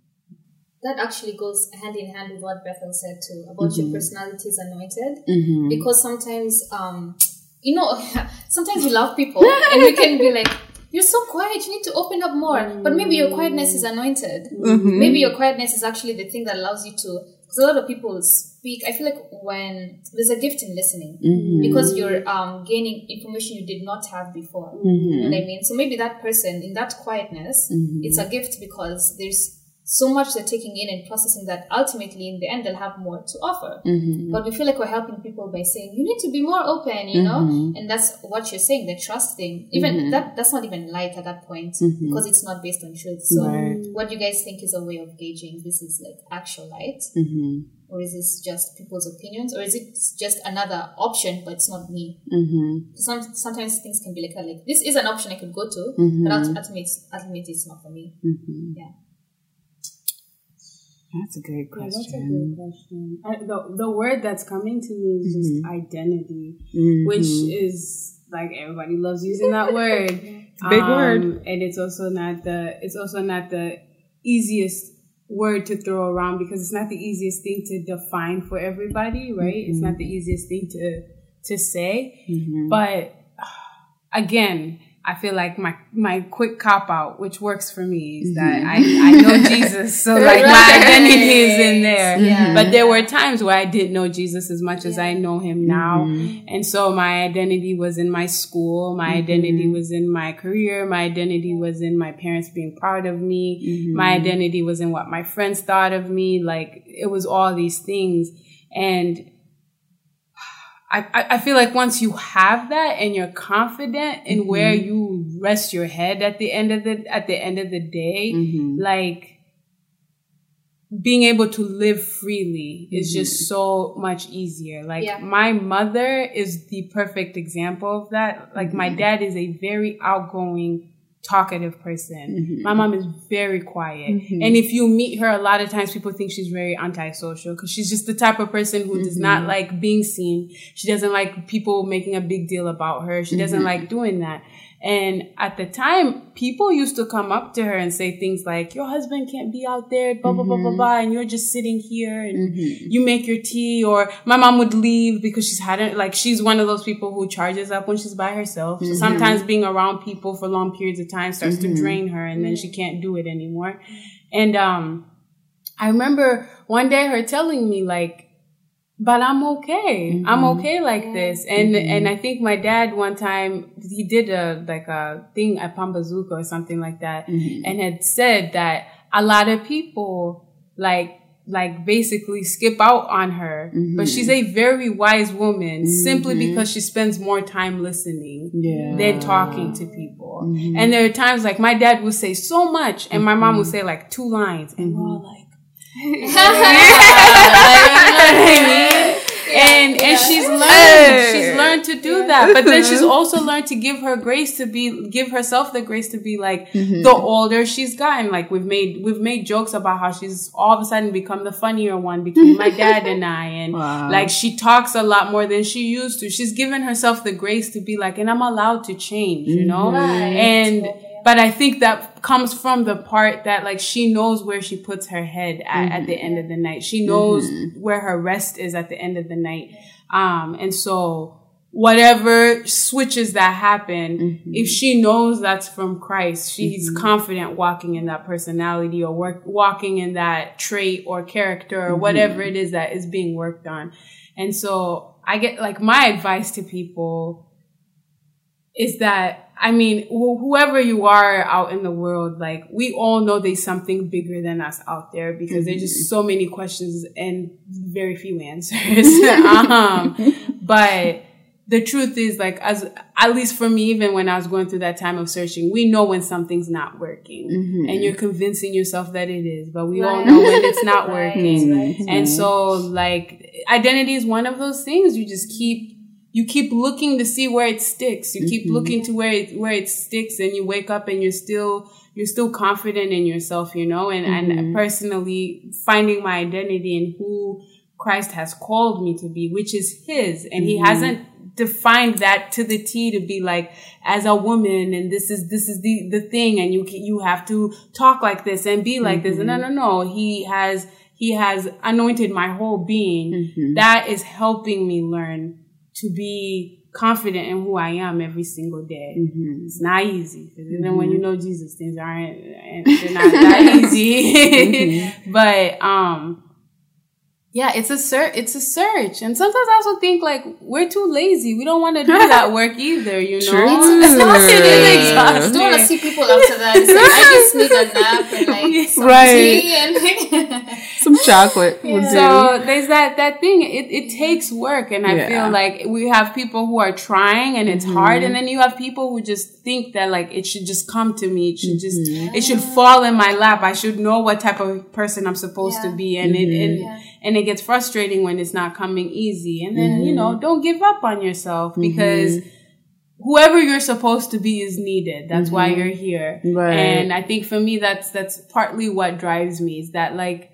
That actually goes hand in hand with what Bethel said too about your personality is anointed. Mm-hmm. Because sometimes, um, you know, sometimes we love people and we can be like, you're so quiet, you need to open up more. But maybe your quietness is anointed. Maybe your quietness is actually the thing that allows you to. Because a lot of people speak. I feel like when there's a gift in listening, mm-hmm. because you're um, gaining information you did not have before. Mm-hmm. You know what I mean? So maybe that person in that quietness, mm-hmm. it's a gift because there's so much they're taking in and processing that ultimately in the end they'll have more to offer. Mm-hmm. But we feel like we're helping people by saying you need to be more open, you know, mm-hmm. and that's what you're saying, the trust thing. Even mm-hmm. that that's not even light at that point because it's not based on truth. So Right. what do you guys think is a way of gauging this is like actual light? Or is this just people's opinions? Or is it just another option but it's not me? Some, sometimes things can be like that, like this is an option I could go to, but ult- ultimately, it's, ultimately it's not for me. Yeah. That's a great Yeah, that's a good question. I, the the word that's coming to me is just Mm-hmm. identity, which is like everybody loves using that word. Big Um, word. and it's also not the it's also not the easiest word to throw around because it's not the easiest thing to define for everybody, right? It's not the easiest thing to to say, but again, I feel like my my quick cop out, which works for me, is mm-hmm. that I, I know Jesus, so like my identity is in there. Yeah. But there were times where I didn't know Jesus as much as I know him now, mm-hmm. and so my identity was in my school, my mm-hmm. identity was in my career, my identity was in my parents being proud of me, my identity was in what my friends thought of me. Like it was all these things, and I, I feel like once you have that and you're confident in mm-hmm. where you rest your head at the end of the at the end of the day, mm-hmm. like being able to live freely is mm-hmm. just so much easier. Like Yeah. my mother is the perfect example of that. Like my dad is a very outgoing talkative person. Mm-hmm. My mom is very quiet. Mm-hmm. And if you meet her, a lot of times people think she's very antisocial because she's just the type of person who does not mm-hmm. like being seen. She doesn't like people making a big deal about her. She doesn't like doing that. And at the time, people used to come up to her and say things like, your husband can't be out there, blah, blah, blah, blah, mm-hmm. blah, and you're just sitting here and mm-hmm. you make your tea. Or my mom would leave because she's had it, like, she's one of those people who charges up when she's by herself. So mm-hmm. sometimes being around people for long periods of time starts to drain her and then she can't do it anymore. And, um, I remember one day her telling me, like, but I'm okay. I'm mm-hmm. okay like this. And mm-hmm. and I think my dad one time he did a like a thing at Pambazuka or something like that, mm-hmm. and had said that a lot of people like like basically skip out on her, but she's a very wise woman simply because she spends more time listening Yeah. than talking to people. And there are times like my dad would say so much, and my mom would say like two lines, and we're all like. learned she's learned to do that. But then she's also learned to give her grace to be, give herself the grace to be like, Mm-hmm. the older she's gotten. Like we've made, we've made jokes about how she's all of a sudden become the funnier one between my dad and I. And Wow. like she talks a lot more than she used to. She's given herself the grace to be like, and I'm allowed to change, you know? Mm-hmm. And, but I think that comes from the part that like she knows where she puts her head at, at mm-hmm. the end of the night. She knows mm-hmm. where her rest is at the end of the night. Um, and so whatever switches that happen, mm-hmm. if she knows that's from Christ, she's confident walking in that personality or work, walking in that trait or character or whatever it is that is being worked on. And so I get like my advice to people is that I mean, wh- whoever you are out in the world, like we all know there's something bigger than us out there because there's just so many questions and very few answers. um, but the truth is, like, as at least for me, even when I was going through that time of searching, we know when something's not working, and you're convincing yourself that it is, but we all know when it's not Right, working. right. And so, like, identity is one of those things. You just keep, you keep looking to see where it sticks. You keep mm-hmm. looking to where it, where it sticks and you wake up and you're still, you're still confident in yourself, you know? And, and mm-hmm. personally finding my identity in who Christ has called me to be, which is his. And he mm-hmm. hasn't defined that to the T to be like, as a woman and this is, this is the, the thing. And you, you have to talk like this and be like this. And No, no, no. He has, he has anointed my whole being. That is helping me learn to be confident in who I am every single day. Mm-hmm. It's not easy because even when mm-hmm. you know Jesus, things aren't they're not that easy. Mm-hmm. but um, yeah, it's a search. It's a search, and sometimes I also think like we're too lazy. We don't want to do that work either. You know, True. it's exhausting. It's I exhausting. don't want to see people after that. It's like, I just need a nap and like some Right. tea and like, Some chocolate would do. So there's that that thing. It it takes work, and I Yeah. feel like we have people who are trying, and it's hard, mm-hmm. and then you have people who just think that like it should just come to me. It should just mm-hmm. it should fall in my lap. I should know what type of person I'm supposed to be, and it and, mm-hmm. Yeah. and it gets frustrating when it's not coming easy. And then you know, don't give up on yourself because. Whoever you're supposed to be is needed. That's why you're here. Right. And I think for me, that's that's partly what drives me. Is that like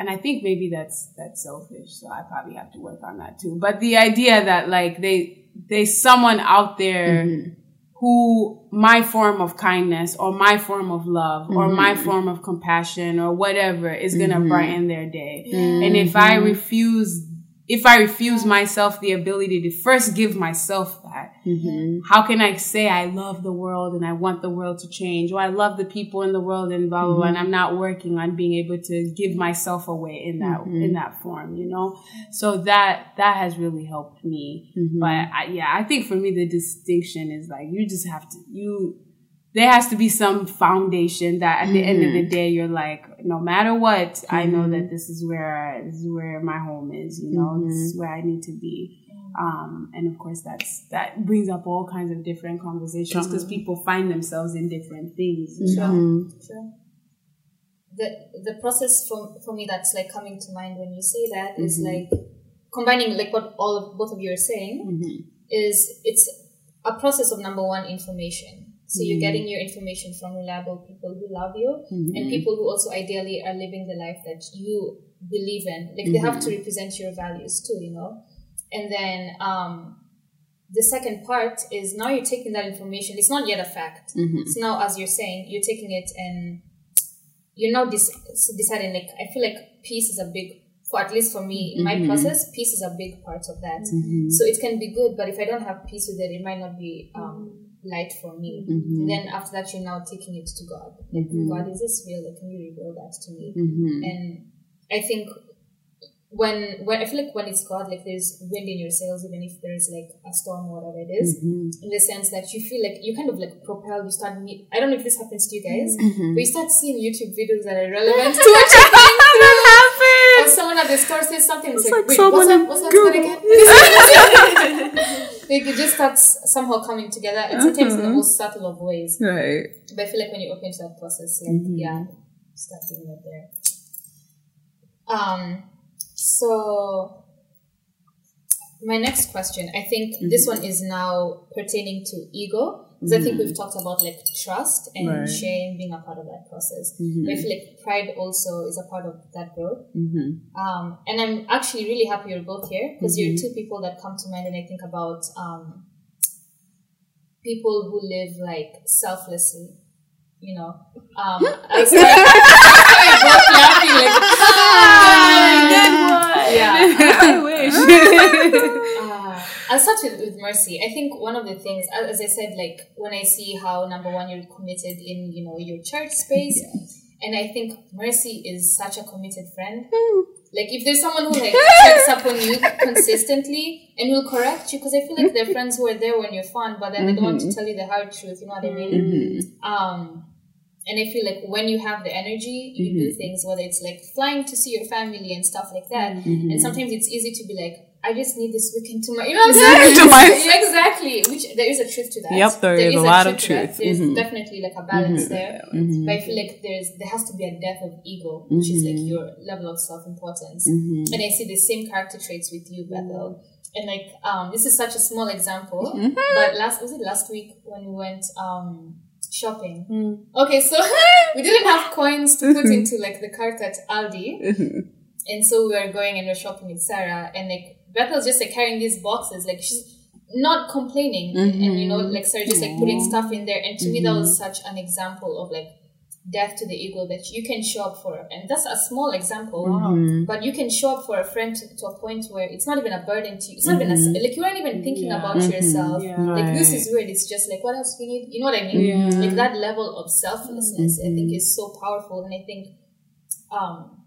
and I think maybe that's that's selfish, so I probably have to work on that too. But the idea that like they there's someone out there mm-hmm. who my form of kindness or my form of love or mm-hmm. my form of compassion or whatever is gonna mm-hmm. brighten their day. And if I refuse if I refuse myself the ability to first give myself that, mm-hmm. how can I say I love the world and I want the world to change, or I love the people in the world and blah blah blah, and mm-hmm. I'm not working on being able to give myself away in that mm-hmm. in that form, you know? So that that has really helped me. But I, yeah, I think for me the distinction is like you just have to you. There has to be some foundation that at the end of the mm-hmm. day you're like, no matter what, I know mm-hmm. that this is where this is where my home is. You know, this is mm-hmm. where I need to be. Um, and of course, that's that brings up all kinds of different conversations because people find themselves in different things. You know? Sure. The the process for for me that's like coming to mind when you say that is like combining like what all of both of you are saying is it's a process of number one information. So you're getting mm. your information from reliable people who love you and mm-hmm. people who also ideally are living the life that you believe in. Like they have to mm-hmm. represent your values too, you know. And then um the second part is now you're taking that information. It's not yet a fact. Mm-hmm. It's now, as you're saying, you're taking it and you're now dis- deciding. Like I feel like peace is a big, for at least for me in my process, peace is a big part of that. So it can be good, but if I don't have peace with it, it might not be um, light for me. And then after that, you're now taking it to God. Like mm-hmm. God, is this real? Like, can you reveal that to me? Mm-hmm. And I think when when I feel like when it's God, like there's wind in your sails, even if there's like a storm or whatever it is, in the sense that you feel like you kind of like propel. You start. meet- I don't know if this happens to you guys, but you start seeing YouTube videos that are relevant to what you're going through. Or someone at the store says something. It's, like, like wait, someone what's up? What's Google. again? like it just starts somehow coming together, and sometimes in the most subtle of ways. Right. But I feel like when you open to that process, like mm-hmm. yeah, start doing it there. Um, so my next question, I think this mm-hmm. one is now pertaining to ego. Because I think we've talked about like trust and Right. shame being a part of that process. But I feel like pride also is a part of that growth. Um, and I'm actually really happy you're both here because you're two people that come to mind when I think about um, people who live like selflessly. You know, um, I was like, you're both laughing like, yeah. I wish. I'll start with, with mercy. I think one of the things, as I said, like when I see how number one you're committed in you know your church space, and I think mercy is such a committed friend. Hmm. Like if there's someone who like checks up on you consistently and will correct you, because I feel like they're friends who are there when you're fun, but then they don't want to mm-hmm. tell you the hard truth. You know what I mean? Mm-hmm. Um, and I feel like when you have the energy, you do mm-hmm. things, whether it's like flying to see your family and stuff like that. And sometimes it's easy to be like, I just need this weekend to my, you know what I'm saying? Yeah, exactly. Which there is a truth to that. Yep, there is a lot of truth. There's Mhm. definitely like a balance mm-hmm. there. Mm-hmm. But I feel like there's there has to be a death of ego, which is like mm-hmm. your level of self importance. And I see the same character traits with you, Bethel. And like um, this is such a small example, but last was it last week when we went um shopping. Okay, so we didn't have coins to put into like the cart at Aldi, and so we were going and we are shopping with Sarah, and like Bethel's just like carrying these boxes, like she's not complaining, and you know, mm-hmm. like Sarah just like putting mm-hmm. stuff in there, and to me that was mm-hmm. such an example of like death to the ego that you can show up for, and that's a small example, but you can show up for a friend to, to a point where it's not even a burden to you. It's not even a, like you aren't even thinking about yourself. Like this is weird. It's just like what else we need. You know what I mean? Like that level of selflessness, I think, is so powerful, and I think um,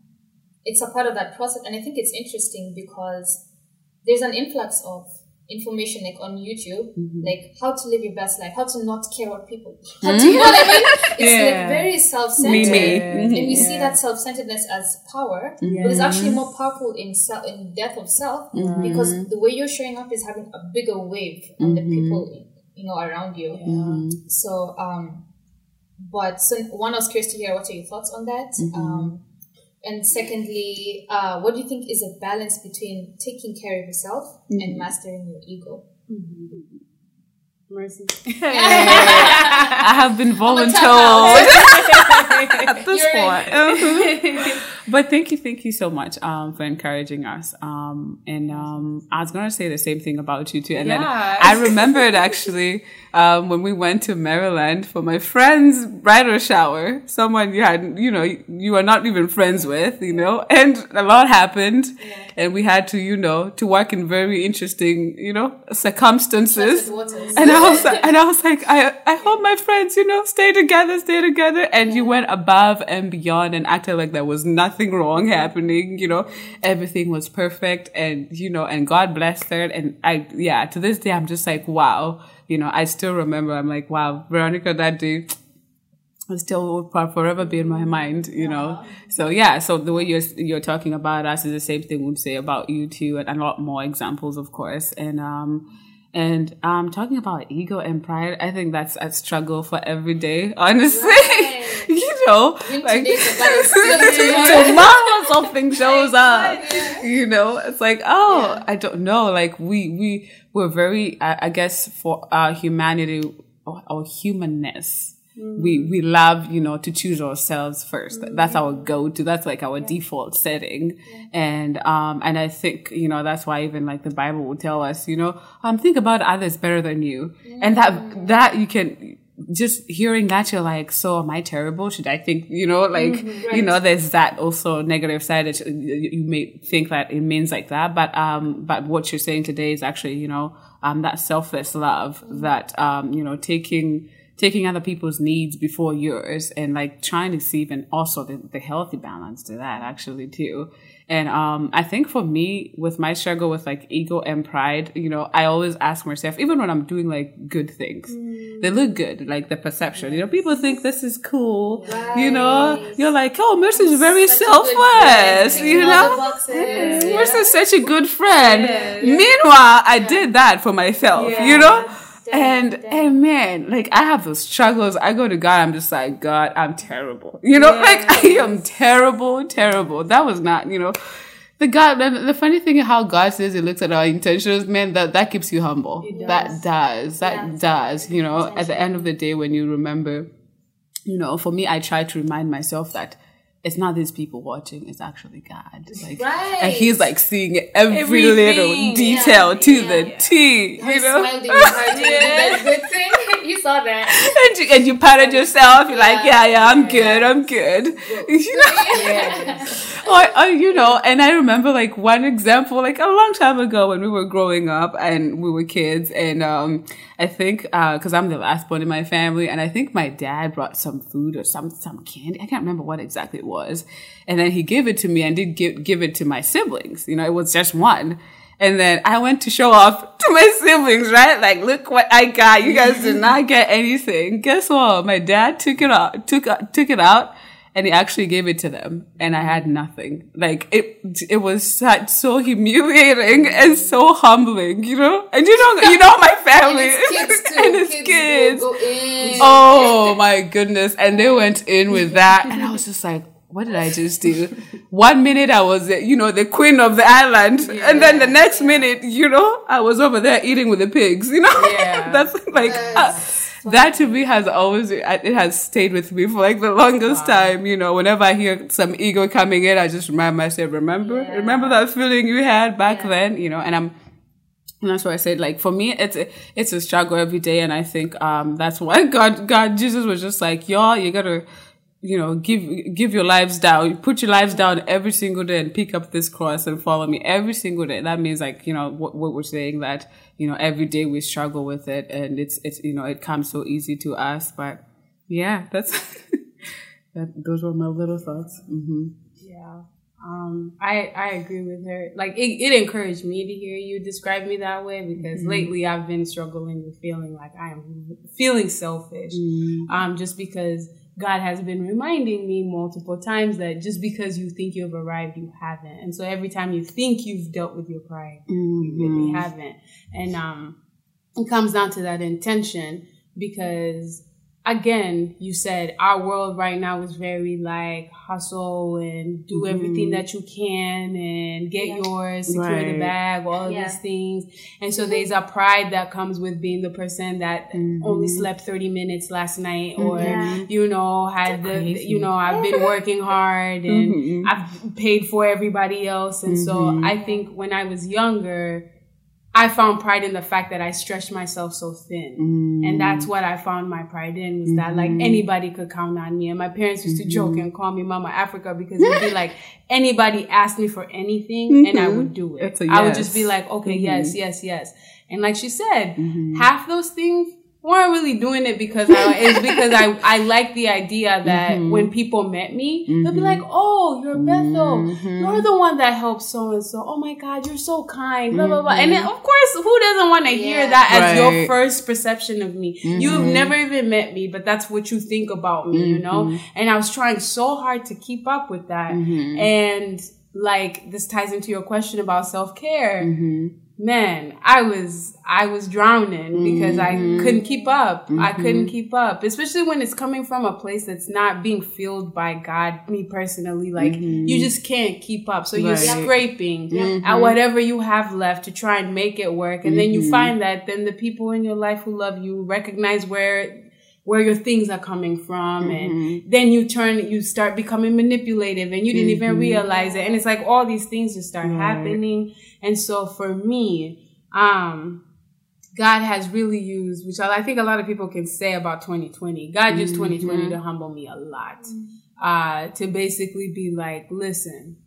it's a part of that process. And I think it's interesting because there's an influx of information like on YouTube, mm-hmm. like how to live your best life, how to not care what people, hmm? how to, you know what I mean? It's Yeah. like very self-centered, Me, me. and we mm-hmm. see that self-centeredness as power, mm-hmm. but it's actually more powerful in self, in death of self, because the way you're showing up is having a bigger wave on the people you know around you. So, um, but so one, I was curious to hear what are your thoughts on that. Um, and secondly, uh, what do you think is a balance between taking care of yourself and mastering your ego? Mercy. I have been voluntold at this point. but thank you, thank you so much um, for encouraging us. Um, and um, I was going to say the same thing about you too. And then I remembered actually um, when we went to Maryland for my friend's bridal shower, someone you had, you know, you are not even friends with, you know, and a lot happened. And we had to, you know, to work in very interesting, you know, circumstances. And I was like, and I was like, I, I hope my friends, you know, stay together, stay together. And you went above and beyond and acted like there was nothing wrong happening. You know, everything was perfect and, you know, and God blessed her. And I, yeah, to this day, I'm just like, wow. You know, I still remember, I'm like, wow, Veronica, that day, it still will forever be in my mind, you know. So yeah, so the way you're you're talking about us is the same thing we'd say about you too, and a lot more examples, of course. And um, and um, talking about ego and pride, I think that's a struggle for every day, honestly. Right. you know, like battle tomorrow. something shows up. You know, it's like, oh, I don't know. Like we we we're very, I, I guess, for our humanity or our humanness. We we love you know to choose ourselves first. That's our go to. That's like our default setting, and um and I think you know that's why even like the Bible will tell us you know um think about others better than you, and that that you can just hearing that you're like so am I terrible? Should I think you know like you know there's that also negative side that you, you may think that it means like that, but um but what you're saying today is actually you know um that selfless love that um you know taking taking other people's needs before yours and like trying to see even also the, the healthy balance to that actually too. And um i think for me with my struggle with like ego and pride you know i always ask myself even when i'm doing like good things they look good like the perception. You know people think this is cool you know? You're like oh mercy's very selfless you know? boxes. Mercy's such a good friend. Meanwhile i did that for myself you know and damn. and man, like I have those struggles. I go to God, I'm just like, God, I'm terrible. You know, like I am terrible, terrible. That was not, you know, the God, the, the funny thing is how God says He looks at our intentions, man. That that keeps you humble. That does. That does. You know, at the end of the day, when you remember, you know, for me, I try to remind myself that it's not these people watching; it's actually God. Like, Right. and He's like seeing every Everything. little detail to the T, You know, smiled in your heart. That good thing. You saw that. and you, and you patted yourself. You're like, yeah, yeah, I'm good. I'm good. You know. or, or you know, and I remember like one example, like a long time ago when we were growing up and we were kids, and um, I think because I'm the last one in my family, and I think my dad brought some food or some some candy. I can't remember what exactly it was, and then he gave it to me and did give give it to my siblings. You know, it was just one. And then I went to show off to my siblings, right? Like, look what I got. You guys did not get anything. Guess what? My dad took it out, took uh, took it out, and he actually gave it to them, and I had nothing. Like it, it was such, so humiliating and so humbling, you know. And you know, you know my family And his kids and his kids. kids. Go, go in. Oh my goodness. And they went in with that. And I was just like, what did I just do? One minute I was, uh, you know, the queen of the island. and then the next minute, you know, I was over there eating with the pigs, you know? Yeah. That's like, uh, that to me has always, it has stayed with me for like the longest time, you know, whenever I hear some ego coming in, I just remind myself, remember, remember that feeling you had back then, you know, and I'm, and that's why I said, like, for me, it's a, it's a struggle every day. And I think, um, that's why God, God, Jesus was just like, y'all, you gotta, you know, give, give your lives down, put your lives down every single day and pick up this cross and follow me every single day. That means like, you know, what, what we're saying that, you know, every day we struggle with it and it's, it's, you know, it comes so easy to us. But yeah, that's, that, those were my little thoughts. hmm Yeah. Um, I, I agree with her. Like it, it encouraged me to hear you describe me that way because Mm-hmm. lately I've been struggling with feeling like I am feeling selfish. Mm-hmm. Um, just because God has been reminding me multiple times that just because you think you've arrived, you haven't. And so every time you think you've dealt with your pride, you really Mm-hmm. haven't. And um, it comes down to that intention because again, you said our world right now is very like hustle and do mm-hmm. everything that you can and get yours, secure the bag, all of Yeah. these things. And so there's a pride that comes with being the person that only mm-hmm. slept 30 minutes last night mm-hmm. or, Yeah. you know, had the, you know, I've been working hard and I've paid for everybody else. And so I think when I was younger, I found pride in the fact that I stretched myself so thin. And that's mm. what I found my pride in was that like mm-hmm. anybody could count on me. And my parents used to joke mm-hmm. and call me Mama Africa because it'd be like anybody asked me for anything and I would mm-hmm. do it. A I would just be like, okay, yes, yes, yes. And like she said, half those things weren't really doing it because I, it's because I, I like the idea that mm-hmm. when people met me, they'll be mm-hmm. like, oh, you're Bethel. Mm-hmm. You're the one that helps so and so. Oh my God, you're so kind, blah, blah, blah. And then, of course, who doesn't want to hear that as your first perception of me? You've never even met me, but that's what you think about me, you know? And I was trying so hard to keep up with that. And like, this ties into your question about self care man i was i was drowning because i mm-hmm. couldn't keep up. I mm-hmm. couldn't keep up especially when it's coming from a place that's not being filled by god me personally like mm-hmm. you just can't keep up. So you're Right. scraping at whatever you have left to try and make it work and then you find that then the people in your life who love you recognize where where your things are coming from and then you turn you start becoming manipulative and you didn't even realize it. And it's like all these things just start happening and so for me um God has really used, which I think a lot of people can say about 2020. God used mm-hmm. 2020 to humble me a lot. Mm-hmm. Uh, to basically be like, listen,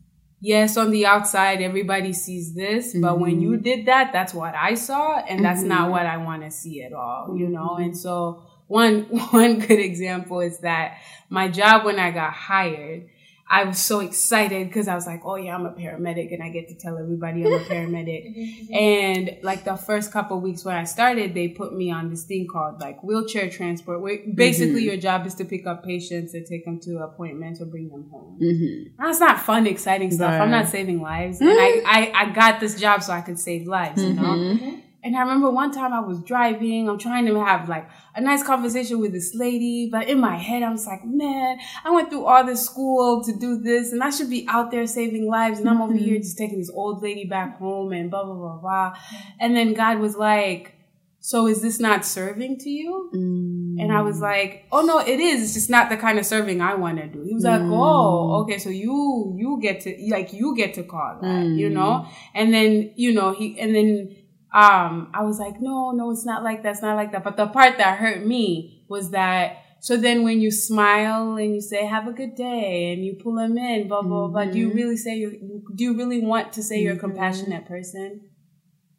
yes, on the outside, everybody sees this, but when mm-hmm. you did that, that's what I saw, and that's not what I want to see at all, you know? And so one, one good example is that my job when I got hired, I was so excited because I was like, oh yeah, I'm a paramedic and I get to tell everybody I'm a paramedic. Mm-hmm. and like the first couple weeks when I started, they put me on this thing called like wheelchair transport. Where basically mm-hmm. your job is to pick up patients and take them to appointments or bring them home. Mm-hmm. That's not fun, exciting stuff. I'm not saving lives. And I, I, I got this job so I could save lives, you know? And I remember one time I was driving, I'm trying to have like a nice conversation with this lady, but in my head, I was like, man, I went through all this school to do this and I should be out there saving lives. And I'm over here mm-hmm. just taking this old lady back home and blah, blah, blah, blah. And then God was like, so is this not serving to you? Mm. And I was like, oh no, it is. It's just not the kind of serving I want to do. He was like, mm. oh, okay, so you, you get to, like, you get to call that, you know? Mm. And then, you know, he, and then, um, I was like, no, no, it's not like that. It's not like that. But the part that hurt me was that, so then when you smile and you say, have a good day and you pull them in, blah, blah, blah, do you mm-hmm. really say you do you really want to say you're a mm-hmm. compassionate person?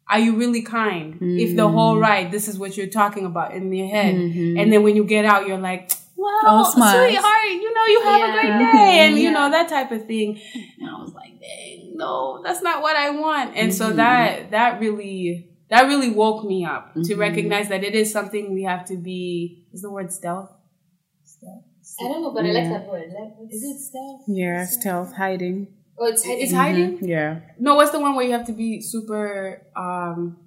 Are you really kind? If the whole mm. ride, this is what you're talking about in your head. Mm-hmm. And then when you get out, you're like, well, All smiles. sweetheart, you know, you have a great day. And, you know, that type of thing. And I was like, dang, no, that's not what I want. And so that, that really, that really woke me up to mm-hmm. recognize that it is something we have to be, is the word stealth? Stealth. I don't know, but I like that word. Like, Is it stealth? Yeah, stealth, hiding. Oh, it's hiding. It's hiding? Mm-hmm. Yeah. No, what's the one where you have to be super, um,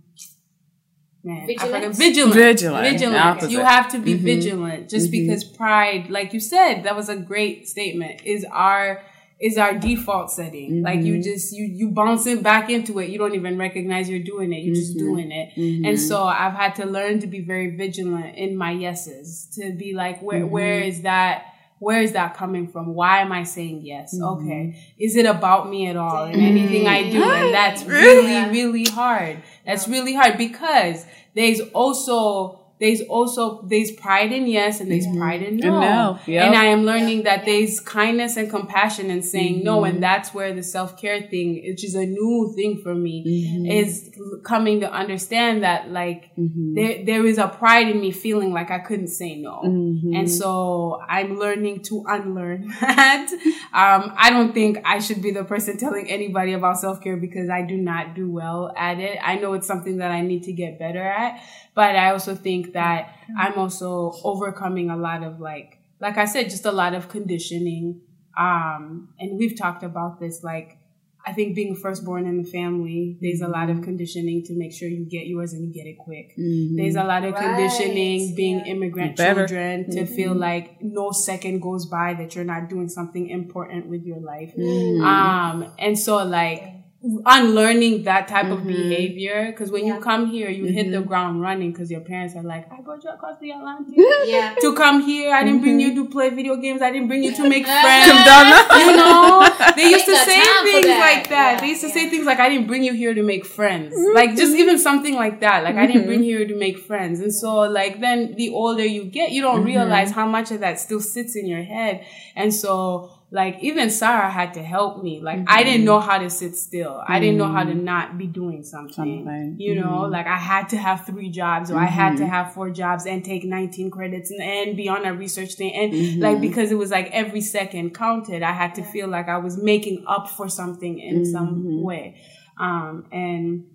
man, Vigilant? vigilant. Vigilant. Vigilant. Opposite. You have to be mm-hmm. vigilant just because pride, like you said, that was a great statement, is our, is our default setting. Like you mm-hmm. just, you, you bounce it back into it. You don't even recognize you're doing it. You're just mm-hmm. doing it. And mm-hmm. so I've had to learn to be very vigilant in my yeses, to be like, where, where is that? Where is that coming from? Why am I saying yes? Okay. Is it about me at all in anything I do? And that's really, really hard. That's really hard because there's also there's also there's pride in yes and there's pride in no. And no, yep. And I am learning that there's kindness and compassion in saying no, and mm-hmm. that's where the self care thing, which is a new thing for me, mm-hmm. is coming to understand that like mm-hmm. there there is a pride in me feeling like I couldn't say no, and so I'm learning to unlearn that. Um, I don't think I should be the person telling anybody about self care because I do not do well at it. I know it's something that I need to get better at, but I also think that mm-hmm. I'm also overcoming a lot of like, like I said, just a lot of conditioning. Um, and we've talked about this, like, I think being firstborn in the family, there's a lot of mm-hmm. conditioning to make sure you get yours and you get it quick. Mm-hmm. There's a lot of Right, conditioning being yeah. immigrant Better. children to feel like no second goes by that you're not doing something important with your life. Um, and so like unlearning that type of behavior, because when you come here, you hit the ground running because your parents are like, I brought you across the Atlantic Yeah. to come here. I didn't bring you to play video games. I didn't bring you to make friends. You know, they used to say things that. like that. Yeah, they used to yeah. say things like, I didn't bring you here to make friends. Like just even something like that. Like I didn't bring you here to make friends. And so like then the older you get, you don't realize how much of that still sits in your head. And so like even Sarah had to help me. Like I mm-hmm. didn't know how to sit still. I didn't know how to mm-hmm. not be doing something. Something. You know, mm-hmm. like I had to have three jobs or I had to have four jobs and take 19 credits and, and be on a research thing. And like because it was like every second counted, I had to feel like I was making up for something in some way. Um and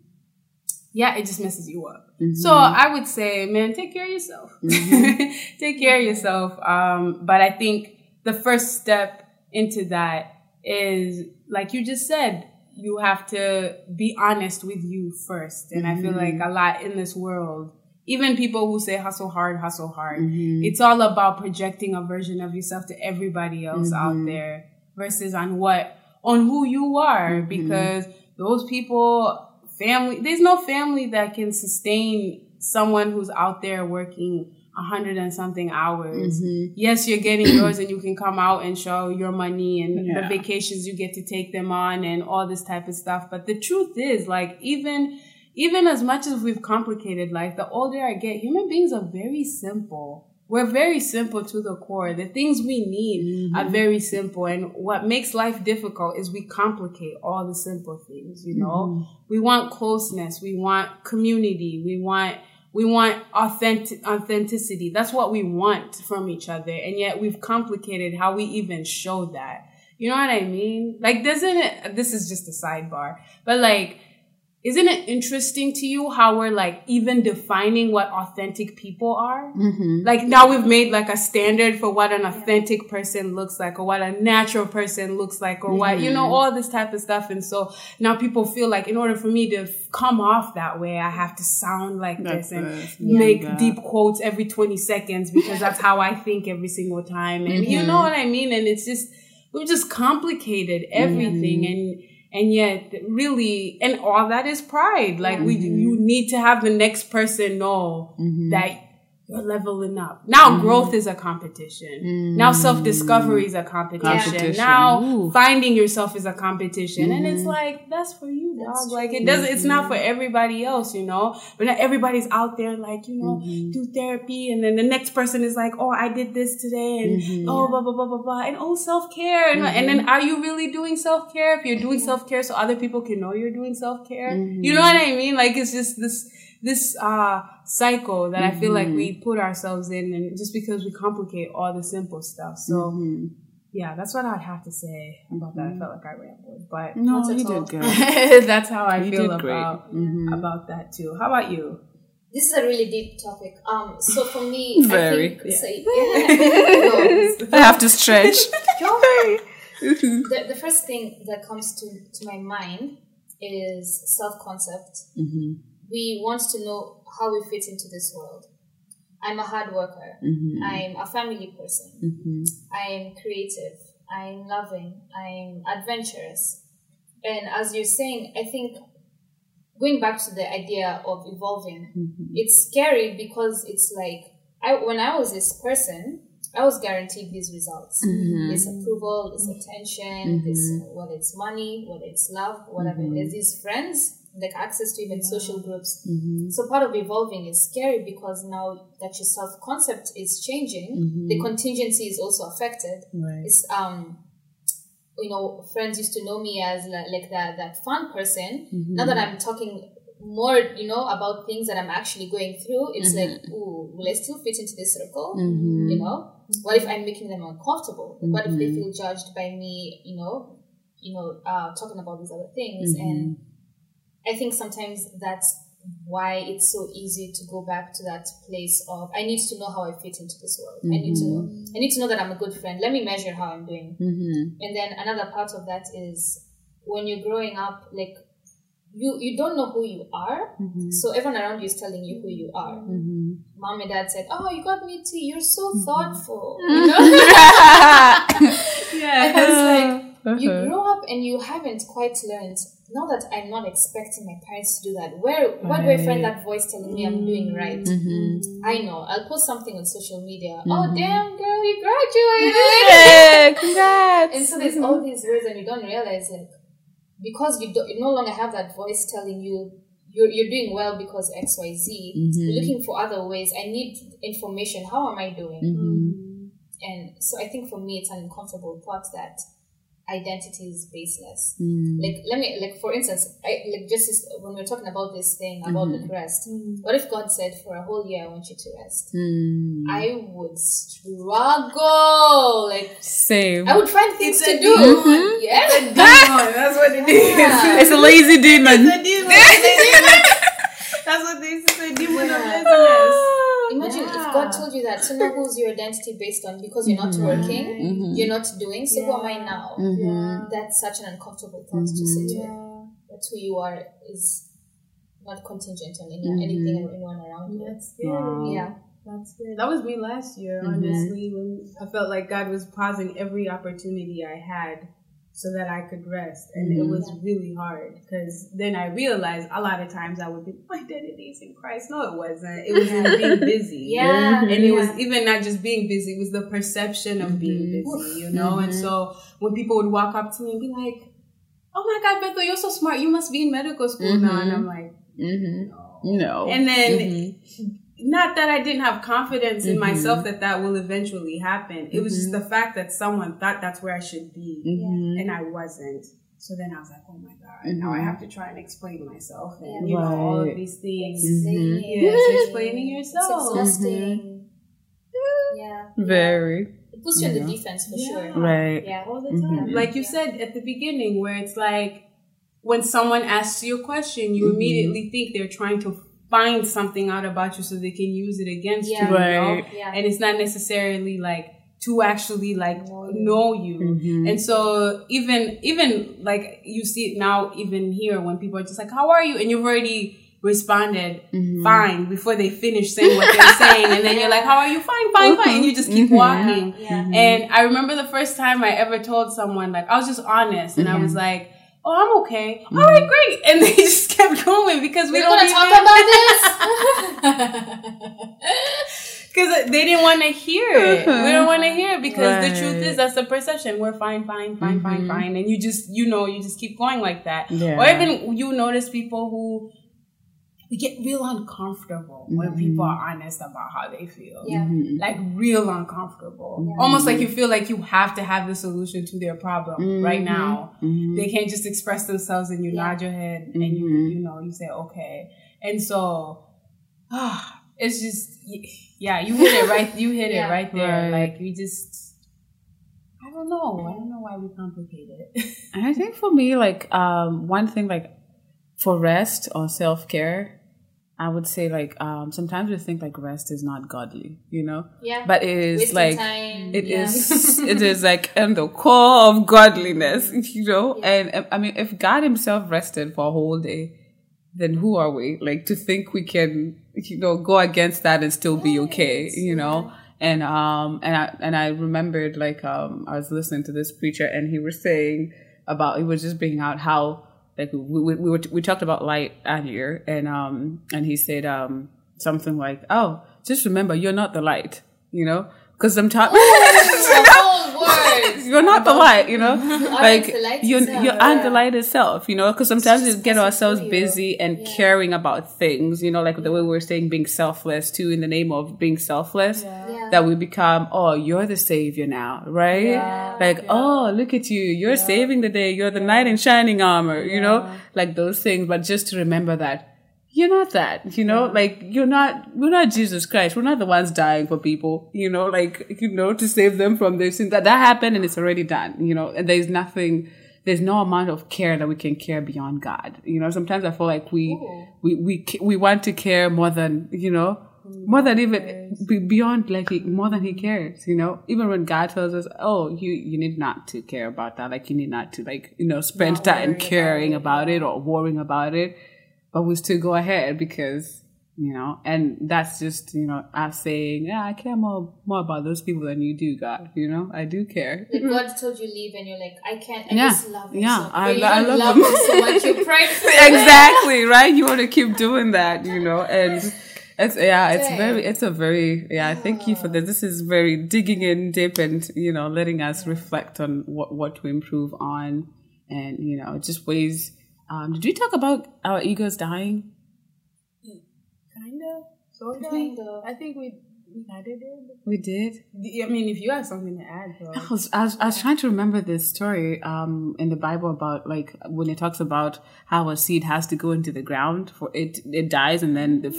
yeah, it just messes you up. So I would say, man, take care of yourself. take care of yourself. Um, but I think the first step into that is, like you just said, you have to be honest with you first. And I feel mm-hmm. like a lot in this world, even people who say hustle hard, hustle hard, mm-hmm. it's all about projecting a version of yourself to everybody else out mm-hmm. there versus on what, on who you are. Because those people, family, there's no family that can sustain someone who's out there working a hundred and something hours. Mm-hmm. Yes, you're getting yours and you can come out and show your money and the vacations you get to take them on and all this type of stuff. But the truth is, like, even, even as much as we've complicated life, the older I get, human beings are very simple. We're very simple to the core. The things we need are mm-hmm. very simple. And what makes life difficult is we complicate all the simple things, you know? Mm-hmm. We want closeness. We want community. We want, we want authentic, authenticity. That's what we want from each other. And yet we've complicated how we even show that. You know what I mean? Like, doesn't it, this is just a sidebar, but like, isn't it interesting to you how we're like even defining what authentic people are? Mm-hmm. Like now we've made like a standard for what an authentic person looks like or what a natural person looks like or what, you Mm-hmm. know, all this type of stuff. And so now people feel like in order for me to f- come off that way, I have to sound like That's this and make Yeah. deep quotes every 20 seconds because that's how I think every single time. And you Mm-hmm. know what I mean? And it's just, we've just complicated everything Mm-hmm. and and yet really and all that is pride like we Mm-hmm. you need to have the next person know that you're leveling up now Mm-hmm. growth is a competition now self-discovery is a competition, Competition. now Ooh. finding yourself is a competition and Mm-hmm. it's like that's for you dog like it doesn't it's not for everybody else you know but not everybody's out there like you know Mm-hmm. do therapy and then the next person is like oh i did this today and Mm-hmm. oh blah blah blah blah blah and oh self-care and, and then are you really doing self-care if you're doing self-care so other people can know you're doing self-care Mm-hmm. you know what i mean like it's just this this uh cycle that i feel like Mm-hmm. we put ourselves in and just because we complicate all the simple stuff so Mm-hmm. yeah that's what i'd have to say about that i felt like i rambled but No, you all. did good. that's how i You feel did great. about Mhm. about that too how about you This is a really deep topic. Um, so for me, Very. I think, so, yeah. I have to stretch. The, the first thing that comes to, to my mind is self concept. Mm-hmm. We want to know how we fit into this world. I'm a hard worker. Mm-hmm. I'm a family person. Mm-hmm. I'm creative. I'm loving. I'm adventurous. And as you're saying, I think going back to the idea of evolving, mm-hmm. it's scary because it's like I when I was this person, I was guaranteed these results. Mm-hmm. This approval, this attention, this whether it's money, whether it's love, whatever it is, these friends, like access to even social groups. Mm-hmm. So part of evolving is scary because now that your self concept is changing, the mm-hmm. contingency is also affected. Right. It's um you know, friends used to know me as like, like that that fun person. Mm-hmm. Now that I'm talking more, you know, about things that I'm actually going through, it's like, ooh, will I still fit into this circle? You know, what if I'm making them uncomfortable? What if they feel judged by me? You know, you know, uh, talking about these other things, and I think sometimes that's why it's so easy to go back to that place of I need to know how I fit into this world. I need to mm-hmm. know. I need to know that I'm a good friend. Let me measure how I'm doing. Mm-hmm. And then another part of that is when you're growing up, like you you don't know who you are, mm-hmm. so everyone around you is telling you who you are. Mm-hmm. Mom and dad said, "Oh, you got me tea. You're so thoughtful." You know, yeah and it's like uh-huh. you grow up and you haven't quite learned. Now that I'm not expecting my parents to do that, where where do I find that voice telling me I'm doing mm-hmm. right? Mm-hmm. I know. I'll post something on social media. Oh, mm-hmm. damn, girl, you graduated. Congrats. And so there's all these words, and you don't realize like because you, don't, you no longer have that voice telling you you're, you're doing well because X Y Z. You're looking for other ways. I need information. How am I doing? And so I think for me, it's an uncomfortable thought that identity is baseless. Mm. Like let me like for instance, I like just as, when we're talking about this thing about the mm-hmm. rest. Mm. What if God said for a whole year I want you to rest? Mm. I would struggle. Like Same. I would find things to do. Mm-hmm. Yeah. that's what it is Yeah. It's a lazy demon. that's what they used to say demon of laziness Imagine if God told you that. So now who's your identity based on? Because you're not mm-hmm. working, mm-hmm. you're not doing. So who am I now? Mm-hmm. That's such an uncomfortable thought to sit with. That's who you are is not contingent on any, anything or anyone around you. That's scary. Yeah. That's good. That was me last year, honestly, when I felt like God was pausing every opportunity I had so that I could rest. And it mm-hmm. was really hard because then I realized a lot of times I would be, my identity is in Christ. No, it wasn't. It was in being busy. Yeah. Mm-hmm. And it was even not just being busy, it was the perception of being mm-hmm. busy, you know? And so when people would walk up to me and be like, oh my God, Beto, you're so smart. You must be in medical school now. And I'm like, Mm-hmm. No. and then, not that I didn't have confidence in mm-hmm. myself that that will eventually happen. It was just mm-hmm. the fact that someone thought that's where I should be, mm-hmm. and I wasn't. So then I was like, oh my god, now I have to try and explain myself, and you know all of these things. Same. Yes, explaining It's yourself. exhausting. Yeah. Very. It puts you in the defense for sure. Right. Yeah. all the time. Like you said at the beginning, where it's like when someone asks you a question, you Mm-hmm. immediately think they're trying to find something out about you so they can use it against Yeah. you. you know? Yeah. And it's not necessarily like to actually like know you. Mm-hmm. And so even even like you see it now even here when people are just like, How are you? And you've already responded Mm-hmm. fine before they finish saying what they're saying and then you're like, How are you? Fine, fine, fine and you just keep walking. Yeah. And I remember the first time I ever told someone, like, I was just honest and I was like, Oh, I'm okay. All right, mm-hmm. great. And they just kept going because we We're don't want to talk about this. because they didn't want to hear it. We mm-hmm. don't want to hear it because the truth is that's the perception. We're fine, fine, fine, fine, mm-hmm. fine, and you just you know you just keep going like that. Yeah. Or even you notice people who they get real uncomfortable when people mm-hmm. are honest about how they feel. Yeah. Mm-hmm. Like real uncomfortable. Almost like you feel like you have to have the solution to their problem right mm-hmm. now. They can't just express themselves and you nod your head and you you know you say okay. And so ah, it's just yeah, you hit it right you hit Yeah. it right there. Right. Like we just I don't know. I don't know why we complicate it. And I think for me, like um, one thing, like for rest or self care, I would say like um, sometimes we think like rest is not godly, you know, Yeah. but it is Wasting like time. it yeah. is it is like in the core of godliness, you know. And um, I mean, if God Himself rested for a whole day, then who are we? Like to think we can, you know, go against that and still be okay, you know. And um and I and I remembered like um I was listening to this preacher and he was saying about he was just bringing out how like we we, we were we talked about light earlier and um and he said um something like oh just remember you're not the light you know because sometimes word. You're not the light, you know. like you, itself. you aren't the light itself, you know. Because sometimes we get ourselves busy and caring about things, you know, like the way we are saying being selfless too, in the name of being selfless. Yeah. That we become, oh, you're the savior now, right? like, oh, look at you, you're saving the day, you're the knight in shining armor, you know, like those things. But just to remember that you're not that, you know, like you're not, we're not Jesus Christ. We're not the ones dying for people, you know, like, you know, to save them from their sins. That, that happened and it's already done, you know, and there's nothing, there's no amount of care that we can care beyond God. You know, sometimes I feel like we, we, we, we want to care more than, you know, more than even beyond like he, more than he cares, you know. Even when God tells us, "Oh, you you need not to care about that. Like you need not to like you know spend time caring about it or worrying about it." But we still go ahead because you know and that's just you know us saying yeah i care more more about those people than you do god you know i do care Like God told you leave, and you're like, I can't. I Yeah. just love him. Yeah, so, I- you I love love him so much. You pray for exactly right you want to keep doing that you know and it's yeah it's Dang. very it's a very yeah thank you for this ah. this is very digging in deep and you know letting us reflect on what what to improve on and you know just ways um did we talk about our egos dying kind of, sort of. Kind of. I think we we had it. in. we did I mean, if you have something to add, bro. I was, I was, I was trying to remember this story um, in the Bible about like when it talks about how a seed has to go into the ground for it it dies and then the f-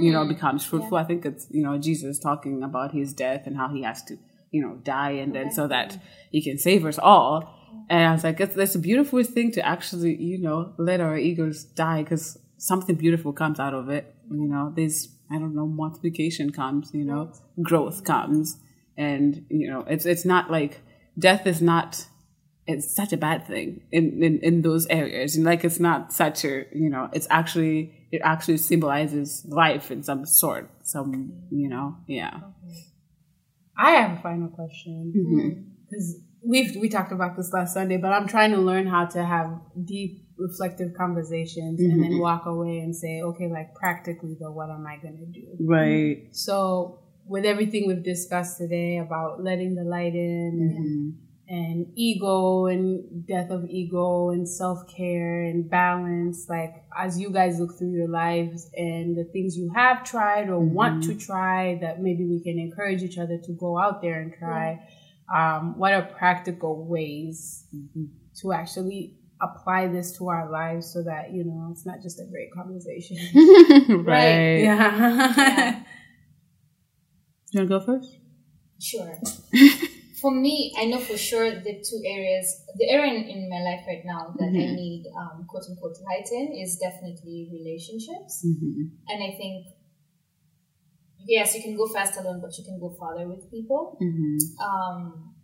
you know becomes fruitful. I think it's you know Jesus talking about his death and how he has to you know die and then so that he can save us all. And I was like, it's, it's a beautiful thing to actually you know let our egos die because something beautiful comes out of it. You know, there's I don't know multiplication comes. You know, growth comes. And you know it's it's not like death is not it's such a bad thing in, in in those areas. And like it's not such a you know it's actually it actually symbolizes life in some sort some you know? Yeah. I have a final question. Mm-hmm. Hmm. Because we've we we talked about this last Sunday, but I'm trying to learn how to have deep, reflective conversations and then mm-hmm. walk away and say, okay, like practically, though, what am I going to do? right So, with everything we've discussed today about letting the light in and, mm-hmm. and ego and death of ego and self care and balance, like as you guys look through your lives and the things you have tried or want mm-hmm. to try, that maybe we can encourage each other to go out there and try. Um, what are practical ways to actually apply this to our lives so that you know it's not just a great conversation? right yeah. you want to go first Sure. for me, I know for sure the two areas, the area in, in my life right now that I need, um, quote unquote, light in is definitely relationships. And I think, yes, you can go fast alone, but you can go farther with people. Um,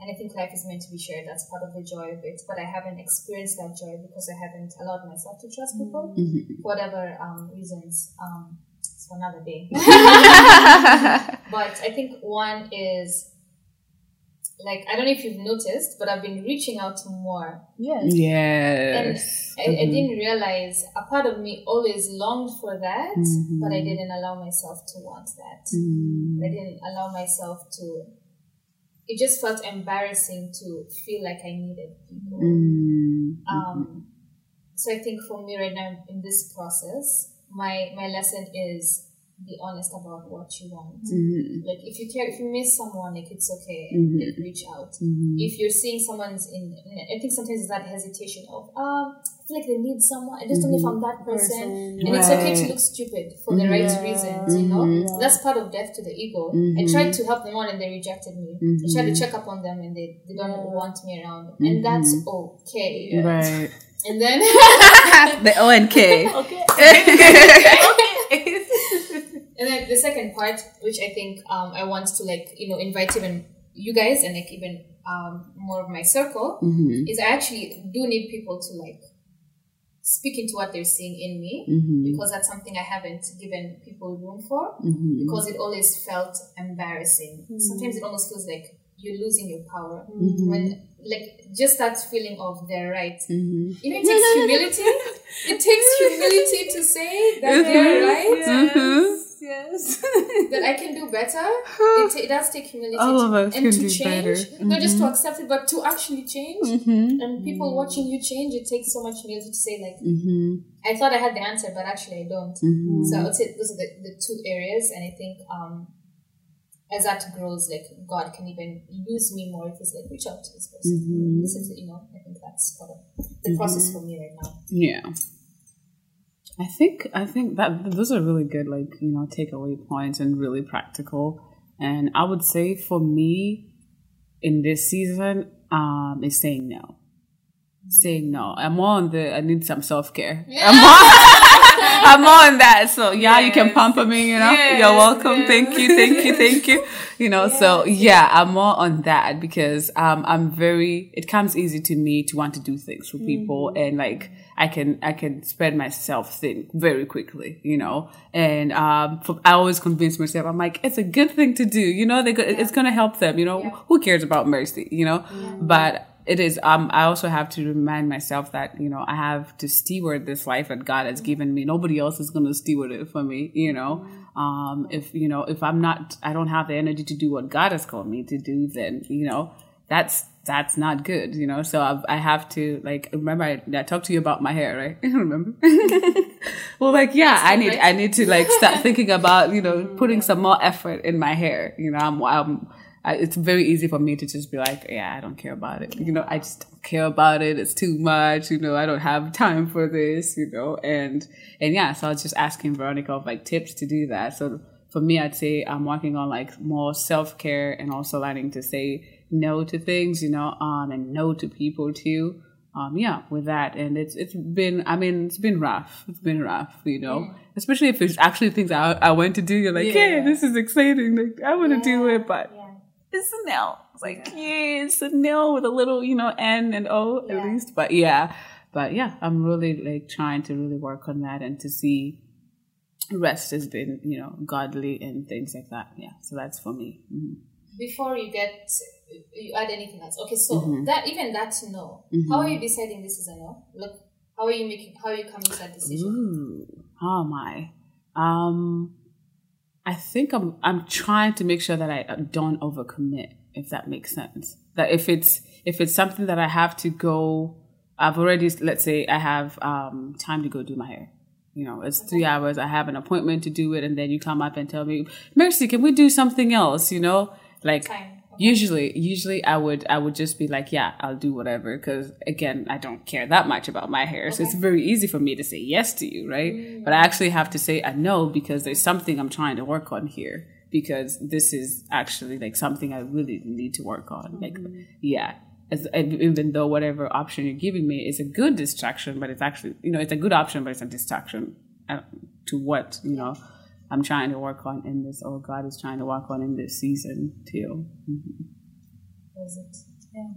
and I think life is meant to be shared. That's part of the joy of it. But I haven't experienced that joy because I haven't allowed myself to trust people for whatever um, reasons. Um, it's for another day. but I think one is like I don't know if you've noticed, but I've been reaching out to more. Yes. And Yes. I, I didn't realize a part of me always longed for that, but I mm-hmm. didn't allow myself to want that. Mm-hmm. I didn't allow myself to. It just felt embarrassing to feel like I needed people. Mm-hmm. Um, so I think for me right now in this process, my my lesson is be honest about what you want. Mm-hmm. Like if you care, if you miss someone, like it's okay, mm-hmm. like reach out. Mm-hmm. If you're seeing someone's in, I think sometimes it's that hesitation of um, I feel like they need someone. I just don't know if I'm that person, and it's okay to look stupid for the right reasons. You know, that's part of death to the ego. I tried to help them on, and they rejected me. I tried to check up on them and they, they don't want me around, and that's okay. Right. And then the O and K. And then the second part, which I think um, I want to like you know invite even you guys and like even um, more of my circle mm-hmm. is I actually do need people to like speak into what they're seeing in me mm-hmm. because that's something I haven't given people room for mm-hmm. because it always felt embarrassing. Sometimes it almost feels like you're losing your power when like just that feeling of they're right. You know, it takes humility. it takes humility to say that they're right. Yes. That I can do better. It, ta- it does take humility All of us and can to do change, better. Mm-hmm. not just to accept it, but to actually change. And people watching you change, it takes so much humility to say like, Mm-hmm. I thought I had the answer, but actually I don't. So I would say those are the, the two areas, and I think um, as that grows, like God can even use me more if He's like, reach out to this person, Mm-hmm. listen to you know. I think that's part of the process for me right now. Yeah. I think I think that those are really good, like you know, takeaway points and really practical. And I would say for me, in this season, um, is saying no. Saying no. I'm more on the. I need some self care. I'm more. I'm more on that. So yeah, you can pamper me. You know, you're welcome. Thank you, thank you, thank you. You know, so yeah, I'm more on that because um, I'm very. It comes easy to me to want to do things for people, and like I can I can spread myself thin very quickly. You know, and um, for, I always convince myself. I'm like, it's a good thing to do. You know, they go, it's gonna help them. You know, who cares about mercy? You know, but it is um i also have to remind myself that you know i have to steward this life that god has given me. Nobody else is going to steward it for me you know? Um if you know if i'm not i don't have the energy to do what god has called me to do then you know that's that's not good you know? So i, I have to like remember I, I talked to you about my hair right? Remember? Well like yeah i need i need to like start thinking about you know putting some more effort in my hair you know? I'm, I'm I, it's very easy for me to just be like, yeah, I don't care about it. You know, I just don't care about it. It's too much. You know, I don't have time for this. You know, and and yeah, so I was just asking Veronica of like tips to do that. So for me, I'd say I'm working on like more self care and also learning to say no to things. You know, um, and no to people too. Um, yeah, with that, and it's it's been. I mean, it's been rough. It's been rough. You know, especially if it's actually things I I want to do. You're like, yeah, this is exciting. Like I want to do it, but it's a nail. It's like, yeah. it's a nail with a little, you know, N and O at least. But yeah, but yeah, I'm really like trying to really work on that and to see rest has been, you know, godly and things like that. Yeah, so that's for me. Mhm. Before you get, you add anything else. Okay, so Mm-hmm. that even that no. How are you deciding this is a no? Look, how are you making? How are you coming to that decision? Ooh, how am I? Um, I think I'm I'm trying to make sure that I don't overcommit, if that makes sense. That if it's if it's something that I have to go, I've already let's say I have um time to go do my hair. You know, it's three hours. I have an appointment to do it, and then you come up and tell me, Mercy, can we do something else? You know, like Time. Usually usually i would i would just be like yeah i'll do whatever. Because again i don't care that much about my hair. So it's very easy for me to say yes to you right? But i actually have to say a no because there's something i'm trying to work on here because this is actually like something I really need to work on. Like, yeah. As, even though whatever option you're giving me is a good distraction, but it's actually, you know, it's a good option, but it's a distraction uh, to what, you know, I'm trying to work on in this, or God is trying to work on in this season too. Was it? Yeah.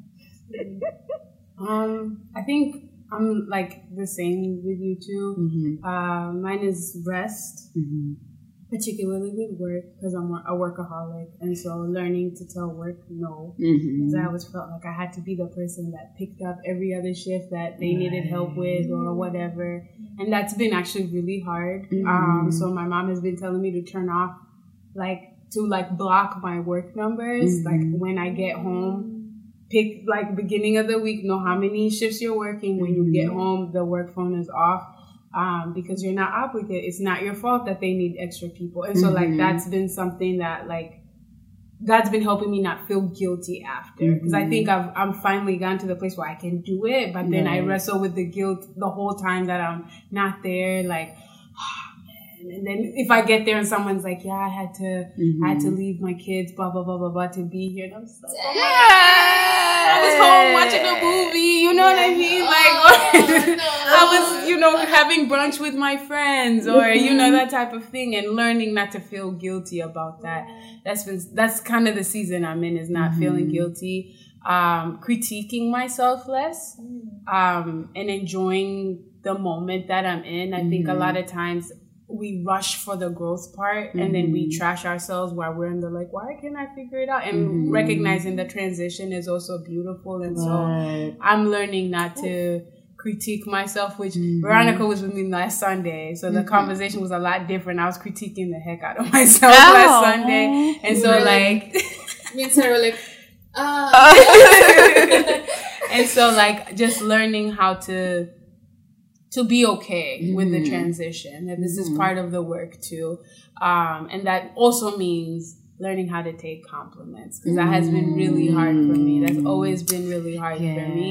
Um, I think I'm like the same with you too. Uh, mine is rest, particularly with work because I'm a workaholic, and so learning to tell work no. Mm-hmm. Because I always felt like I had to be the person that picked up every other shift that they needed help with or whatever, and that's been actually really hard. Um, mm-hmm. so my mom has been telling me to turn off, like to like block my work numbers, like mm-hmm. when I get home. Pick like beginning of the week know how many shifts you're working. When you get home the work phone is off um, because you're not obligated it's not your fault that they need extra people. And so like that's been something that like that's been helping me not feel guilty after. Because i think i've i'm finally gotten to the place where i can do it but then i wrestle with the guilt the whole time that i'm not there like and then if I get there and someone's like, "Yeah, I had to, I had to mm-hmm. leave my kids, blah blah blah blah blah, to be here," and I'm just like, "Oh my I was home watching a movie," you know what I mean? Oh, like, I was, you know, having brunch with my friends, or you know mm-hmm. that type of thing, and learning not to feel guilty about that. That's been that's kind of the season I'm in is not feeling mm-hmm. guilty, um, critiquing myself less, mm. um, and enjoying the moment that I'm in. I think a lot of times we rush for the growth part and then we mm-hmm. trash ourselves while we're in the like why can't i figure it out? And mm-hmm. recognizing the transition is also beautiful. And so i'm learning not to critique myself which mm-hmm. veronica was with me last sunday. So the conversation was a lot different. I was critiquing the heck out of myself oh, last sunday. and so like Me and Sarah were like, ah, and so like just learning how to to be okay with the transition that this is part of the work too. Um and that also means learning how to take compliments because that has been really hard for me. That's always been really hard for me.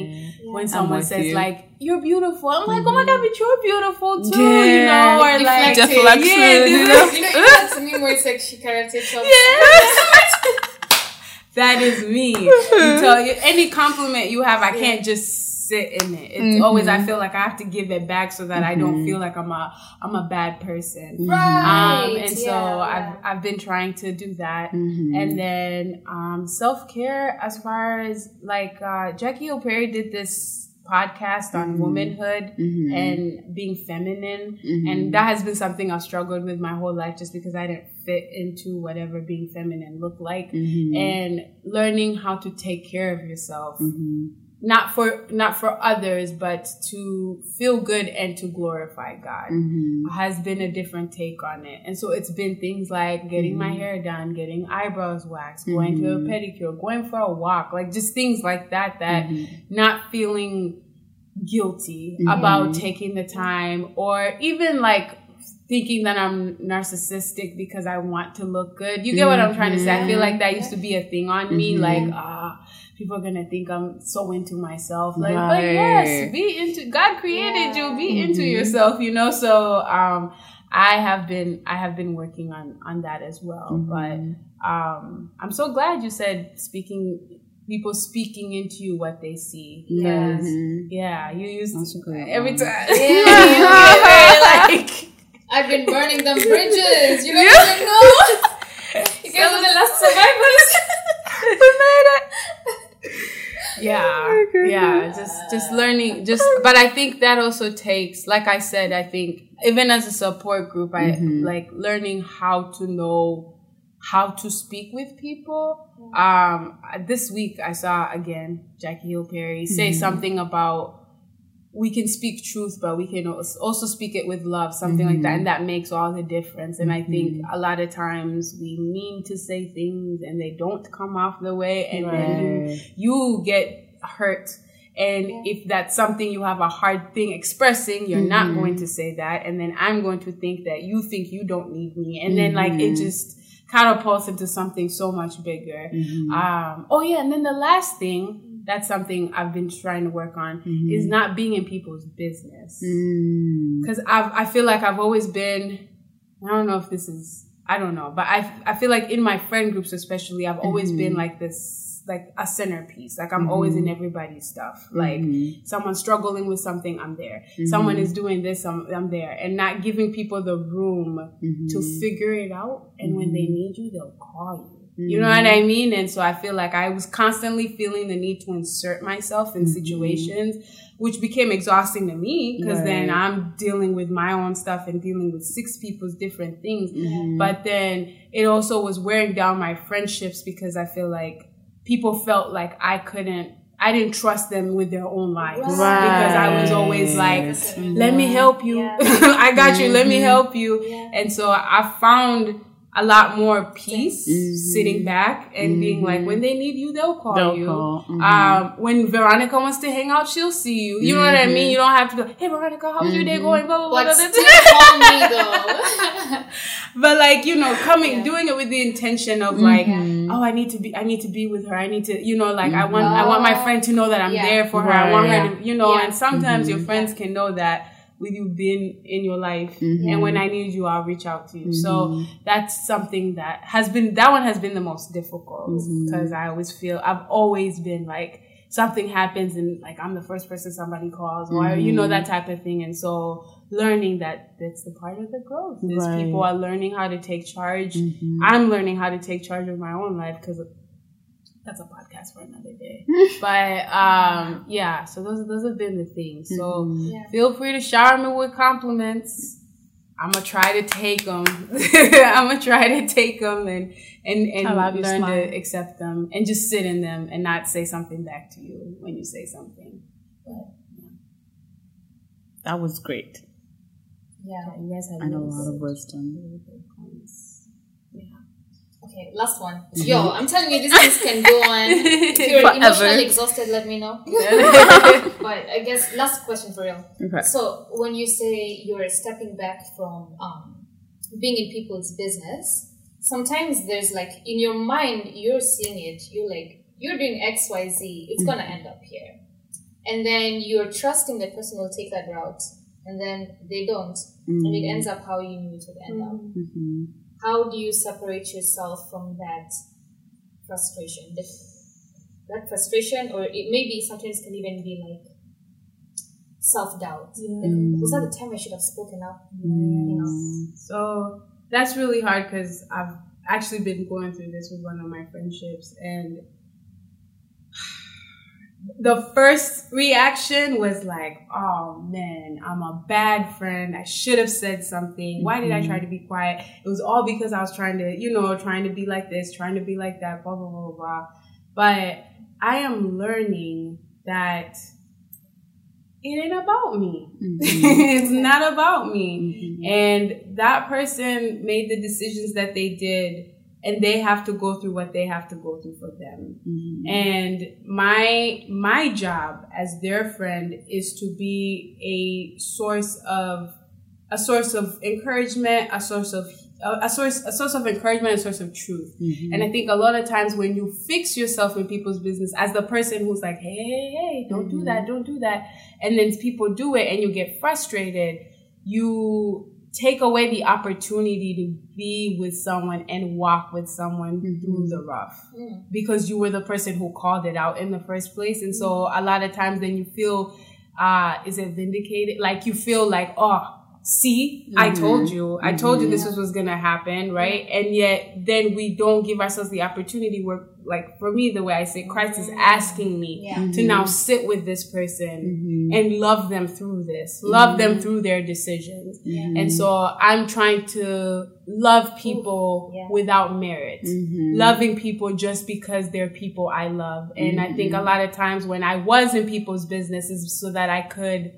When someone says you. like you're beautiful i'm like oh my god but you're beautiful too you know or like Deflecting. Deflection, yeah, you this know? is- you know, that's me where it's like she karate chops. that is me. You tell you any compliment you have, I can't just sit in it. It's always I mm-hmm. feel like I have to give it back so that I don't mm-hmm. feel like I'm a I'm a bad person. Mm-hmm. Right. Um, and so yeah, I've I've been trying to do that, and then um, self care as far as like uh, Jackie Hill Perry did this podcast on womanhood and being feminine, and that has been something I've struggled with my whole life, just because I didn't fit into whatever being feminine looked like, and learning how to take care of yourself not for not for others but to feel good and to glorify god. Mm-hmm. Has been a different take on it. And so it's been things like getting my mm-hmm. hair done getting eyebrows waxed going to a mm-hmm. pedicure going for a walk like just things like that that not feeling guilty about taking the time or even like thinking that I'm narcissistic because I want to look good. You get what I'm trying to say? I feel like that used to be a thing on me like ah people are gonna think I'm so into myself. Like, but yes, be into God created you, be into yourself, you know. So um I have been I have been working on on that as well. But um I'm so glad you said speaking people speaking into you what they see. Because yeah, you used That's good every one. time. Yeah. like I've been burning them bridges. You don't even know. You guys are the last survivors. Yeah yeah just just learning just but i think that also takes like i said i think even as a support group i like learning how to know how to speak with people. Um this week i saw again jackie hill perry say something about we can speak truth, but we can also speak it with love, something like that. Mm-hmm. And that makes all the difference. And I think mm-hmm. a lot of times we mean to say things and they don't come off the way. And then you, you get hurt. And if that's something you have a hard thing expressing, you're not mm-hmm. going to say that. And then I'm going to think that you think you don't need me. And then like it just catapults into something so much bigger. Um, oh yeah. And then the last thing, that's something I've been trying to work on is not being in people's business. Cause I've, I feel like I've always been, I don't know if this is I don't know, but I I feel like in my friend groups especially, I've always Mm-hmm. been like this like a centerpiece. Like I'm always in everybody's stuff. Like Mm-hmm. someone struggling with something, I'm there. Someone is doing this, I'm, I'm there, and not giving people the room Mm-hmm. to figure it out. And when they need you, they'll call you. You know what I mean? And so I feel like I was constantly feeling the need to insert myself in situations, which became exhausting to me because then I'm dealing with my own stuff and dealing with six people's different things. Mm-hmm. But then it also was wearing down my friendships because I feel like people felt like I couldn't, I didn't trust them with their own lives right. because I was always like, let me help you. Yeah. I got you. Mm-hmm. Let me help you. Yeah. And so I found a lot more peace Mm-hmm. sitting back and being like, when they need you, they'll call They'll you. call. Mhm. Um, when Veronica wants to hang out, she'll see you. You know what I mean? You don't have to go, hey, Veronica, how's your day going? Blah, blah, blah. But blah, still blah. call me though. But like, you know, coming, Yeah. doing it with the intention of like, oh, I need to be, I need to be with her. I need to, you know, like I want, I want my friend to know that I'm Yeah. there for her. I want her to, you know, Yeah. and sometimes your friends can know that with you being in your life. And mm-hmm. when I need you, I'll reach out to you. So mm-hmm. that's something that has been, that one has been the most difficult mm-hmm. because I always feel, I've always been like, something happens and like I'm the first person somebody calls or you know that type of thing. And so learning that that's the part of the growth is Right. people are learning how to take charge. I'm learning how to take charge of my own life because that's a podcast for another day. but um, yeah, so those those have been the things. So Yeah. feel free to shower me with compliments. I'm gonna try to take them. I'm gonna try to take them and and and love learn to accept them and just sit in them and not say something back to you when you say something. That was great. yeah. You guys have I know a lot of good- wisdom. really good points. Yeah. Okay, last one. Yo, mm-hmm. I'm telling you, these things can go on. If you're Forever. emotionally exhausted, let me know. but I guess last question for real. Okay. So when you say you're stepping back from um, being in people's business, sometimes there's like in your mind you're seeing it. You're like you're doing X, Y, Z. It's mm-hmm. gonna end up here, and then you're trusting the person will take that route, and then they don't, and it mm. ends up how you knew it would end up. Mm-hmm. How do you separate yourself from that frustration? The, that frustration, or it maybe sometimes can even be like self doubt. Mm. Was that the time I should have spoken up? Mm. You know. So that's really hard because I've actually been going through this with one of my friendships, and the first reaction was like, "Oh man, I'm a bad friend. I should have said something. Why did I mm-hmm. try to be quiet? It was all because I was trying to, you know, trying to be like this, trying to be like that, blah blah blah blah." But I am learning that it ain't about me. Mm-hmm. it's not about me. Mm-hmm. And that person made the decisions that they did and they have to go through what they have to go through for them. Mm-hmm. And my my job as their friend is to be a source of a source of encouragement, a source of a, source a source of encouragement, a source of truth. Mm-hmm. And I think a lot of times when you fix yourself in people's business as the person who's like, hey, hey, hey, don't do mm-hmm. that, don't do that, and then people do it and you get frustrated, you take away the opportunity to be with someone and walk with someone mm-hmm. through the rough mm. because you were the person who called it out in the first place. And so a lot of times then you feel, uh, is it vindicated? Like you feel like, oh, see, I mm-hmm. told you, I told you mm-hmm. this was, was going to happen. Right. And yet then we don't give ourselves the opportunity where, like for me, the way I say Christ is asking me Yeah. to mm-hmm. now sit with this person mm-hmm. and love them through this, love them mm-hmm. through their decisions. And so I'm trying to love people Yeah. without merit, loving people just because they're people I love. And I think a lot of times when I was in people's businesses so that I could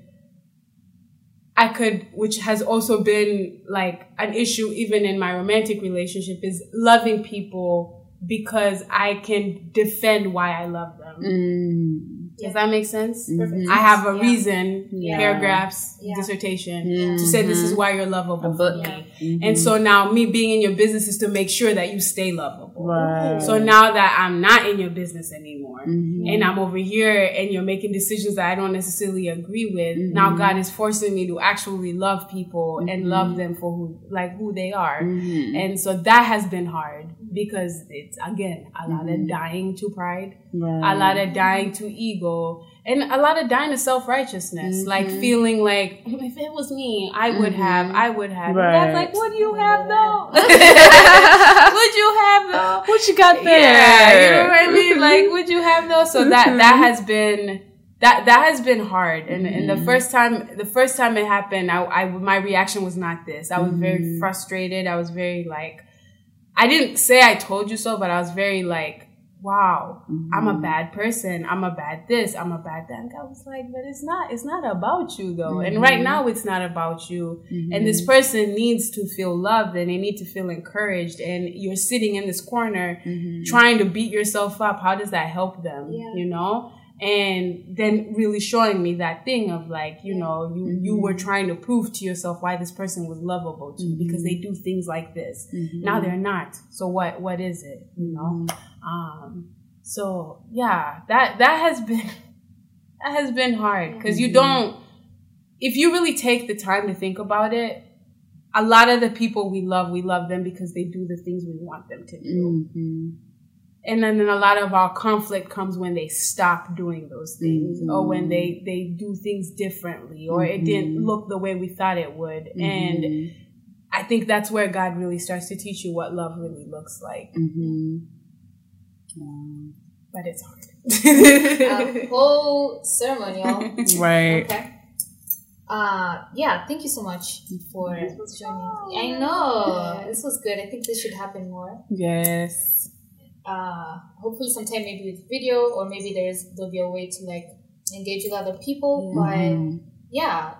I could, which has also been like an issue even in my romantic relationship, is loving people because I can defend why I love them. Mm. Does that make sense? Mm-hmm. Perfect. I have a Yeah. reason, Yeah. paragraphs, Yeah. dissertation Yeah. to mm-hmm. say this is why you're lovable. for book. me. And mm-hmm. so now me being in your business is to make sure that you stay lovable. Right. So now that I'm not in your business anymore and I'm over here and you're making decisions that I don't necessarily agree with, now God is forcing me to actually love people and love them for who, like who they are. And so that has been hard because it's again a lot of mm-hmm. dying to pride, a lot of dying to ego, and a lot of dying to self righteousness. Like mm-hmm. feeling like if it was me, I would mm-hmm. have, I would have. Right. like, what do you have though? would you have though? What you got there? Yeah, you know what I mean? Like, would you have though? So that that has been that that has been hard. And and the first time the first time it happened, I, I my reaction was not this. I was very frustrated. I was very like, I didn't say I told you so, but I was very like. Wow, I'm a mm-hmm. bad person. I'm a bad this. I'm a bad that. And God was like, but it's not. It's not about you though. And right mm-hmm. now, it's not about you. And this mm-hmm. person needs to feel loved and they need to feel encouraged. And you're sitting in this corner trying to beat yourself up. How does that help them? Yeah. You know? And then really showing me that thing of like, you know, you, you mm-hmm. were trying to prove to yourself why this person was lovable to you mm-hmm. because they do things like this. Mm-hmm. Now they're not. So what, what is it? You know? Um, so yeah, that, that has been, that has been hard because you don't, if you really take the time to think about it, a lot of the people we love, we love them because they do the things we want them to do. And then, then a lot of our conflict comes when they stop doing those things or when they, they do things differently or it didn't look the way we thought it would. And I think that's where God really starts to teach you what love really looks like. But it's hard. A whole ceremony, y'all. Right. Okay. Uh, yeah, thank you so much for joining. I know. This was good. I think this should happen more. Yes. Uh, hopefully sometime maybe with video or maybe there's there'll be a way to like engage with other people. But yeah,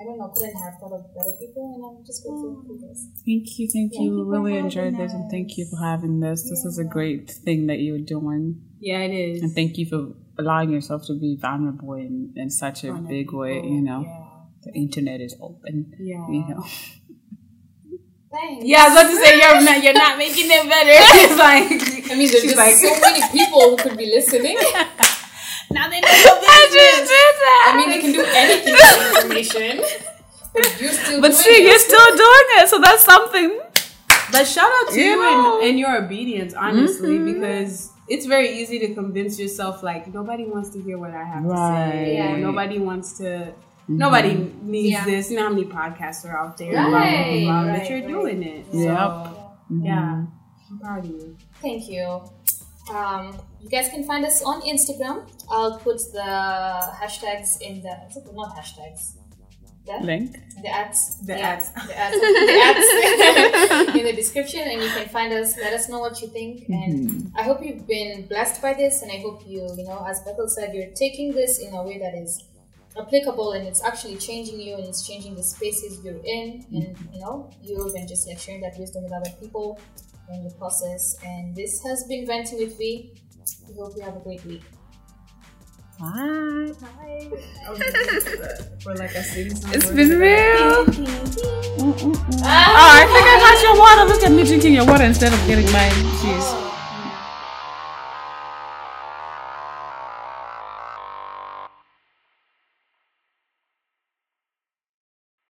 I don't know. Couldn't have thought of better people, and I'm just grateful for this. Thank you, thank Thank you. you really having enjoyed this and thank you for having this. This is a great thing that you're doing. yeah, it is. And thank you for allowing yourself to be vulnerable in, in such a big way, you know. Yeah. The internet is open. Yeah. You know. Thanks. Yeah, I was about to say you're not you're not making it better. it's like I mean, there's just like- so many people who could be listening. now they know your business. I mean, they can do anything with information. But you're still But doing see, it. you're still doing it, so that's something. But shout out to You you, and, and your obedience, honestly, mm-hmm. because it's very easy to convince yourself like nobody wants to hear what I have to say. Yeah. Nobody wants to. Nobody mm-hmm. needs Yeah. this. You know how many podcasts are out there, Right, blah, blah, blah, right, but you're right. doing it. Yep. So, yeah, mm-hmm. I'm proud of you. Thank you. Um, you guys can find us on Instagram. I'll put the hashtags in the not hashtags. The, Link. the ads. The yeah, ads. The ads. the ads in the description, and you can find us. Let us know what you think, and mm-hmm. I hope you've been blessed by this, and I hope you, you know, as Bethel said, you're taking this in a way that is applicable and it's actually changing you and it's changing the spaces you're in and mm. you know you've been just like sharing that wisdom with other people in the process and this has been venting with me We hope you have a great week. Bye. Bye. For like a sing. It's been real. Mm, mm, ah! Oh, I think I got your water. Look at me drinking your water instead of getting mine. Jeez.